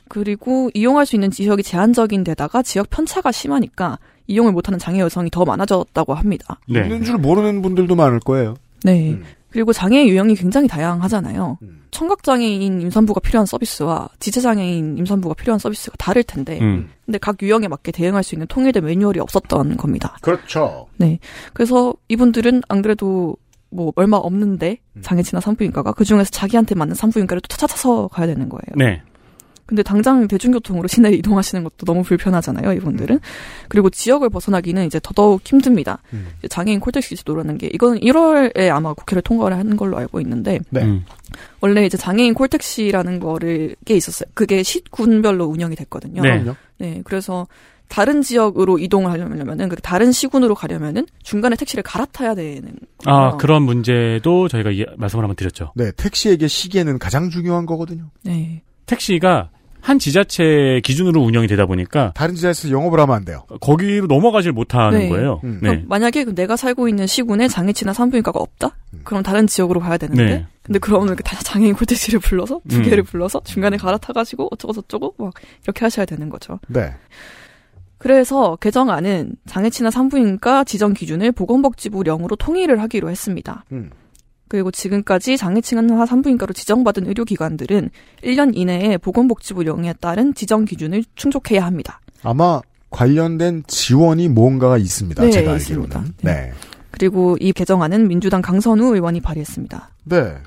그리고 이용할 수 있는 지역이 제한적인 데다가 지역 편차가 심하니까 이용을 못하는 장애 여성이 더 많아졌다고 합니다. 네. 있는 줄 모르는 분들도 많을 거예요. 네. 음. 그리고 장애 유형이 굉장히 다양하잖아요. 청각장애인 임산부가 필요한 서비스와 지체장애인 임산부가 필요한 서비스가 다를 텐데, 음. 근데 각 유형에 맞게 대응할 수 있는 통일된 매뉴얼이 없었던 겁니다. 그렇죠. 네. 그래서 이분들은 안 그래도 뭐 얼마 없는데 음. 장애치나 산부인과가 그 중에서 자기한테 맞는 산부인과를 또 찾아서 가야 되는 거예요. 네. 근데 당장 대중교통으로 시내에 이동하시는 것도 너무 불편하잖아요, 이분들은. 그리고 지역을 벗어나기는 이제 더더욱 힘듭니다. 음. 장애인 콜택시 제도라는 게 이건 1월에 아마 국회를 통과를 하는 걸로 알고 있는데 네. 음. 원래 이제 장애인 콜택시라는 거를 게 있었어요. 그게 시군별로 운영이 됐거든요. 네. 네, 그래서 다른 지역으로 이동을 하려면은 그 다른 시군으로 가려면은 중간에 택시를 갈아타야 되는 아, 거예요. 그런 문제도 저희가 이- 말씀을 한번 드렸죠. 네, 택시에게 시계는 가장 중요한 거거든요. 네. 택시가 한 지자체 기준으로 운영이 되다 보니까 다른 지자체에서 영업을 하면 안 돼요. 거기로 넘어가질 못하는 네. 거예요. 음. 네. 그럼 만약에 그 내가 살고 있는 시군에 장애치나 산부인과가 없다? 그럼 다른 지역으로 가야 되는데. 네. 근데 그러면 이렇게 다 장애인 콜택시를 불러서 두 음. 개를 불러서 중간에 갈아타가지고 어쩌고 저쩌고 막 이렇게 하셔야 되는 거죠. 네. 그래서 개정안은 장애치나 산부인과 지정 기준을 보건복지부령으로 통일을 하기로 했습니다. 음. 그리고 지금까지 장애치나 산부인과로 지정받은 의료기관들은 1년 이내에 보건복지부령에 따른 지정 기준을 충족해야 합니다. 아마 관련된 지원이 뭔가가 있습니다. 네, 제가 있습니다. 알기로는. 네. 그리고 이 개정안은 민주당 강선우 의원이 발의했습니다. 네.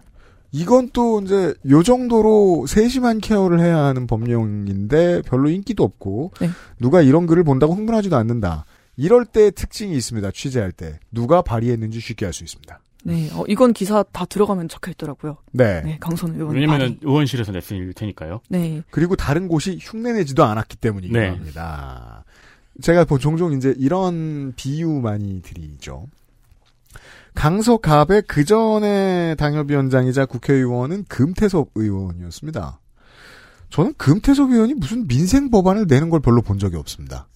이건 또 이제 요 정도로 세심한 케어를 해야 하는 법령인데 별로 인기도 없고 네. 누가 이런 글을 본다고 흥분하지도 않는다. 이럴 때 특징이 있습니다. 취재할 때 누가 발의했는지 쉽게 알 수 있습니다. 네, 어, 이건 기사 다 들어가면 적혀 있더라고요. 네. 네, 강선우 의원. 왜냐면은 발의. 의원실에서 냈을 테니까요. 네, 그리고 다른 곳이 흉내내지도 않았기 때문이기도 네. 합니다. 제가 보- 종종 이제 이런 비유 많이 드리죠. 강서갑의 그 전에 당협위원장이자 국회의원은 금태섭 의원이었습니다. 저는 금태섭 의원이 무슨 민생 법안을 내는 걸 별로 본 적이 없습니다.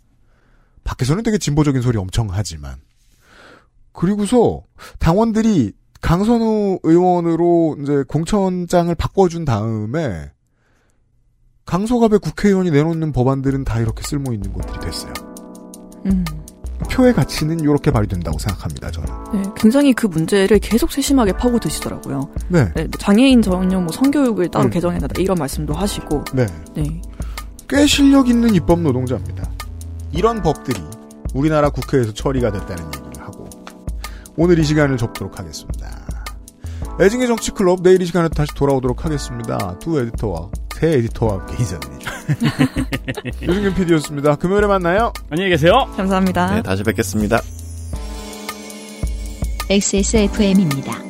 밖에서는 되게 진보적인 소리 엄청 하지만. 그리고서 당원들이 강선우 의원으로 이제 공천장을 바꿔준 다음에 강서갑의 국회의원이 내놓는 법안들은 다 이렇게 쓸모 있는 것들이 됐어요. 음. 표의 가치는 이렇게 발휘된다고 생각합니다. 저는. 네, 굉장히 그 문제를 계속 세심하게 파고 드시더라고요. 네. 네, 장애인 전용 뭐 성교육을 따로 음. 개정해야 된다 이런 말씀도 하시고. 네. 네. 꽤 실력 있는 입법 노동자입니다. 이런 법들이 우리나라 국회에서 처리가 됐다는 하고 오늘 이 시간을 접도록 하겠습니다. 애증의 정치클럽 내일 이 시간에 다시 돌아오도록 하겠습니다. 두 에디터와 새 에디터와 함께 인사드리죠. 유승균 PD였습니다. 금요일에 만나요. 안녕히 계세요. 감사합니다. 네, 다시 뵙겠습니다. XSFM입니다.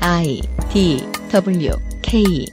I D W K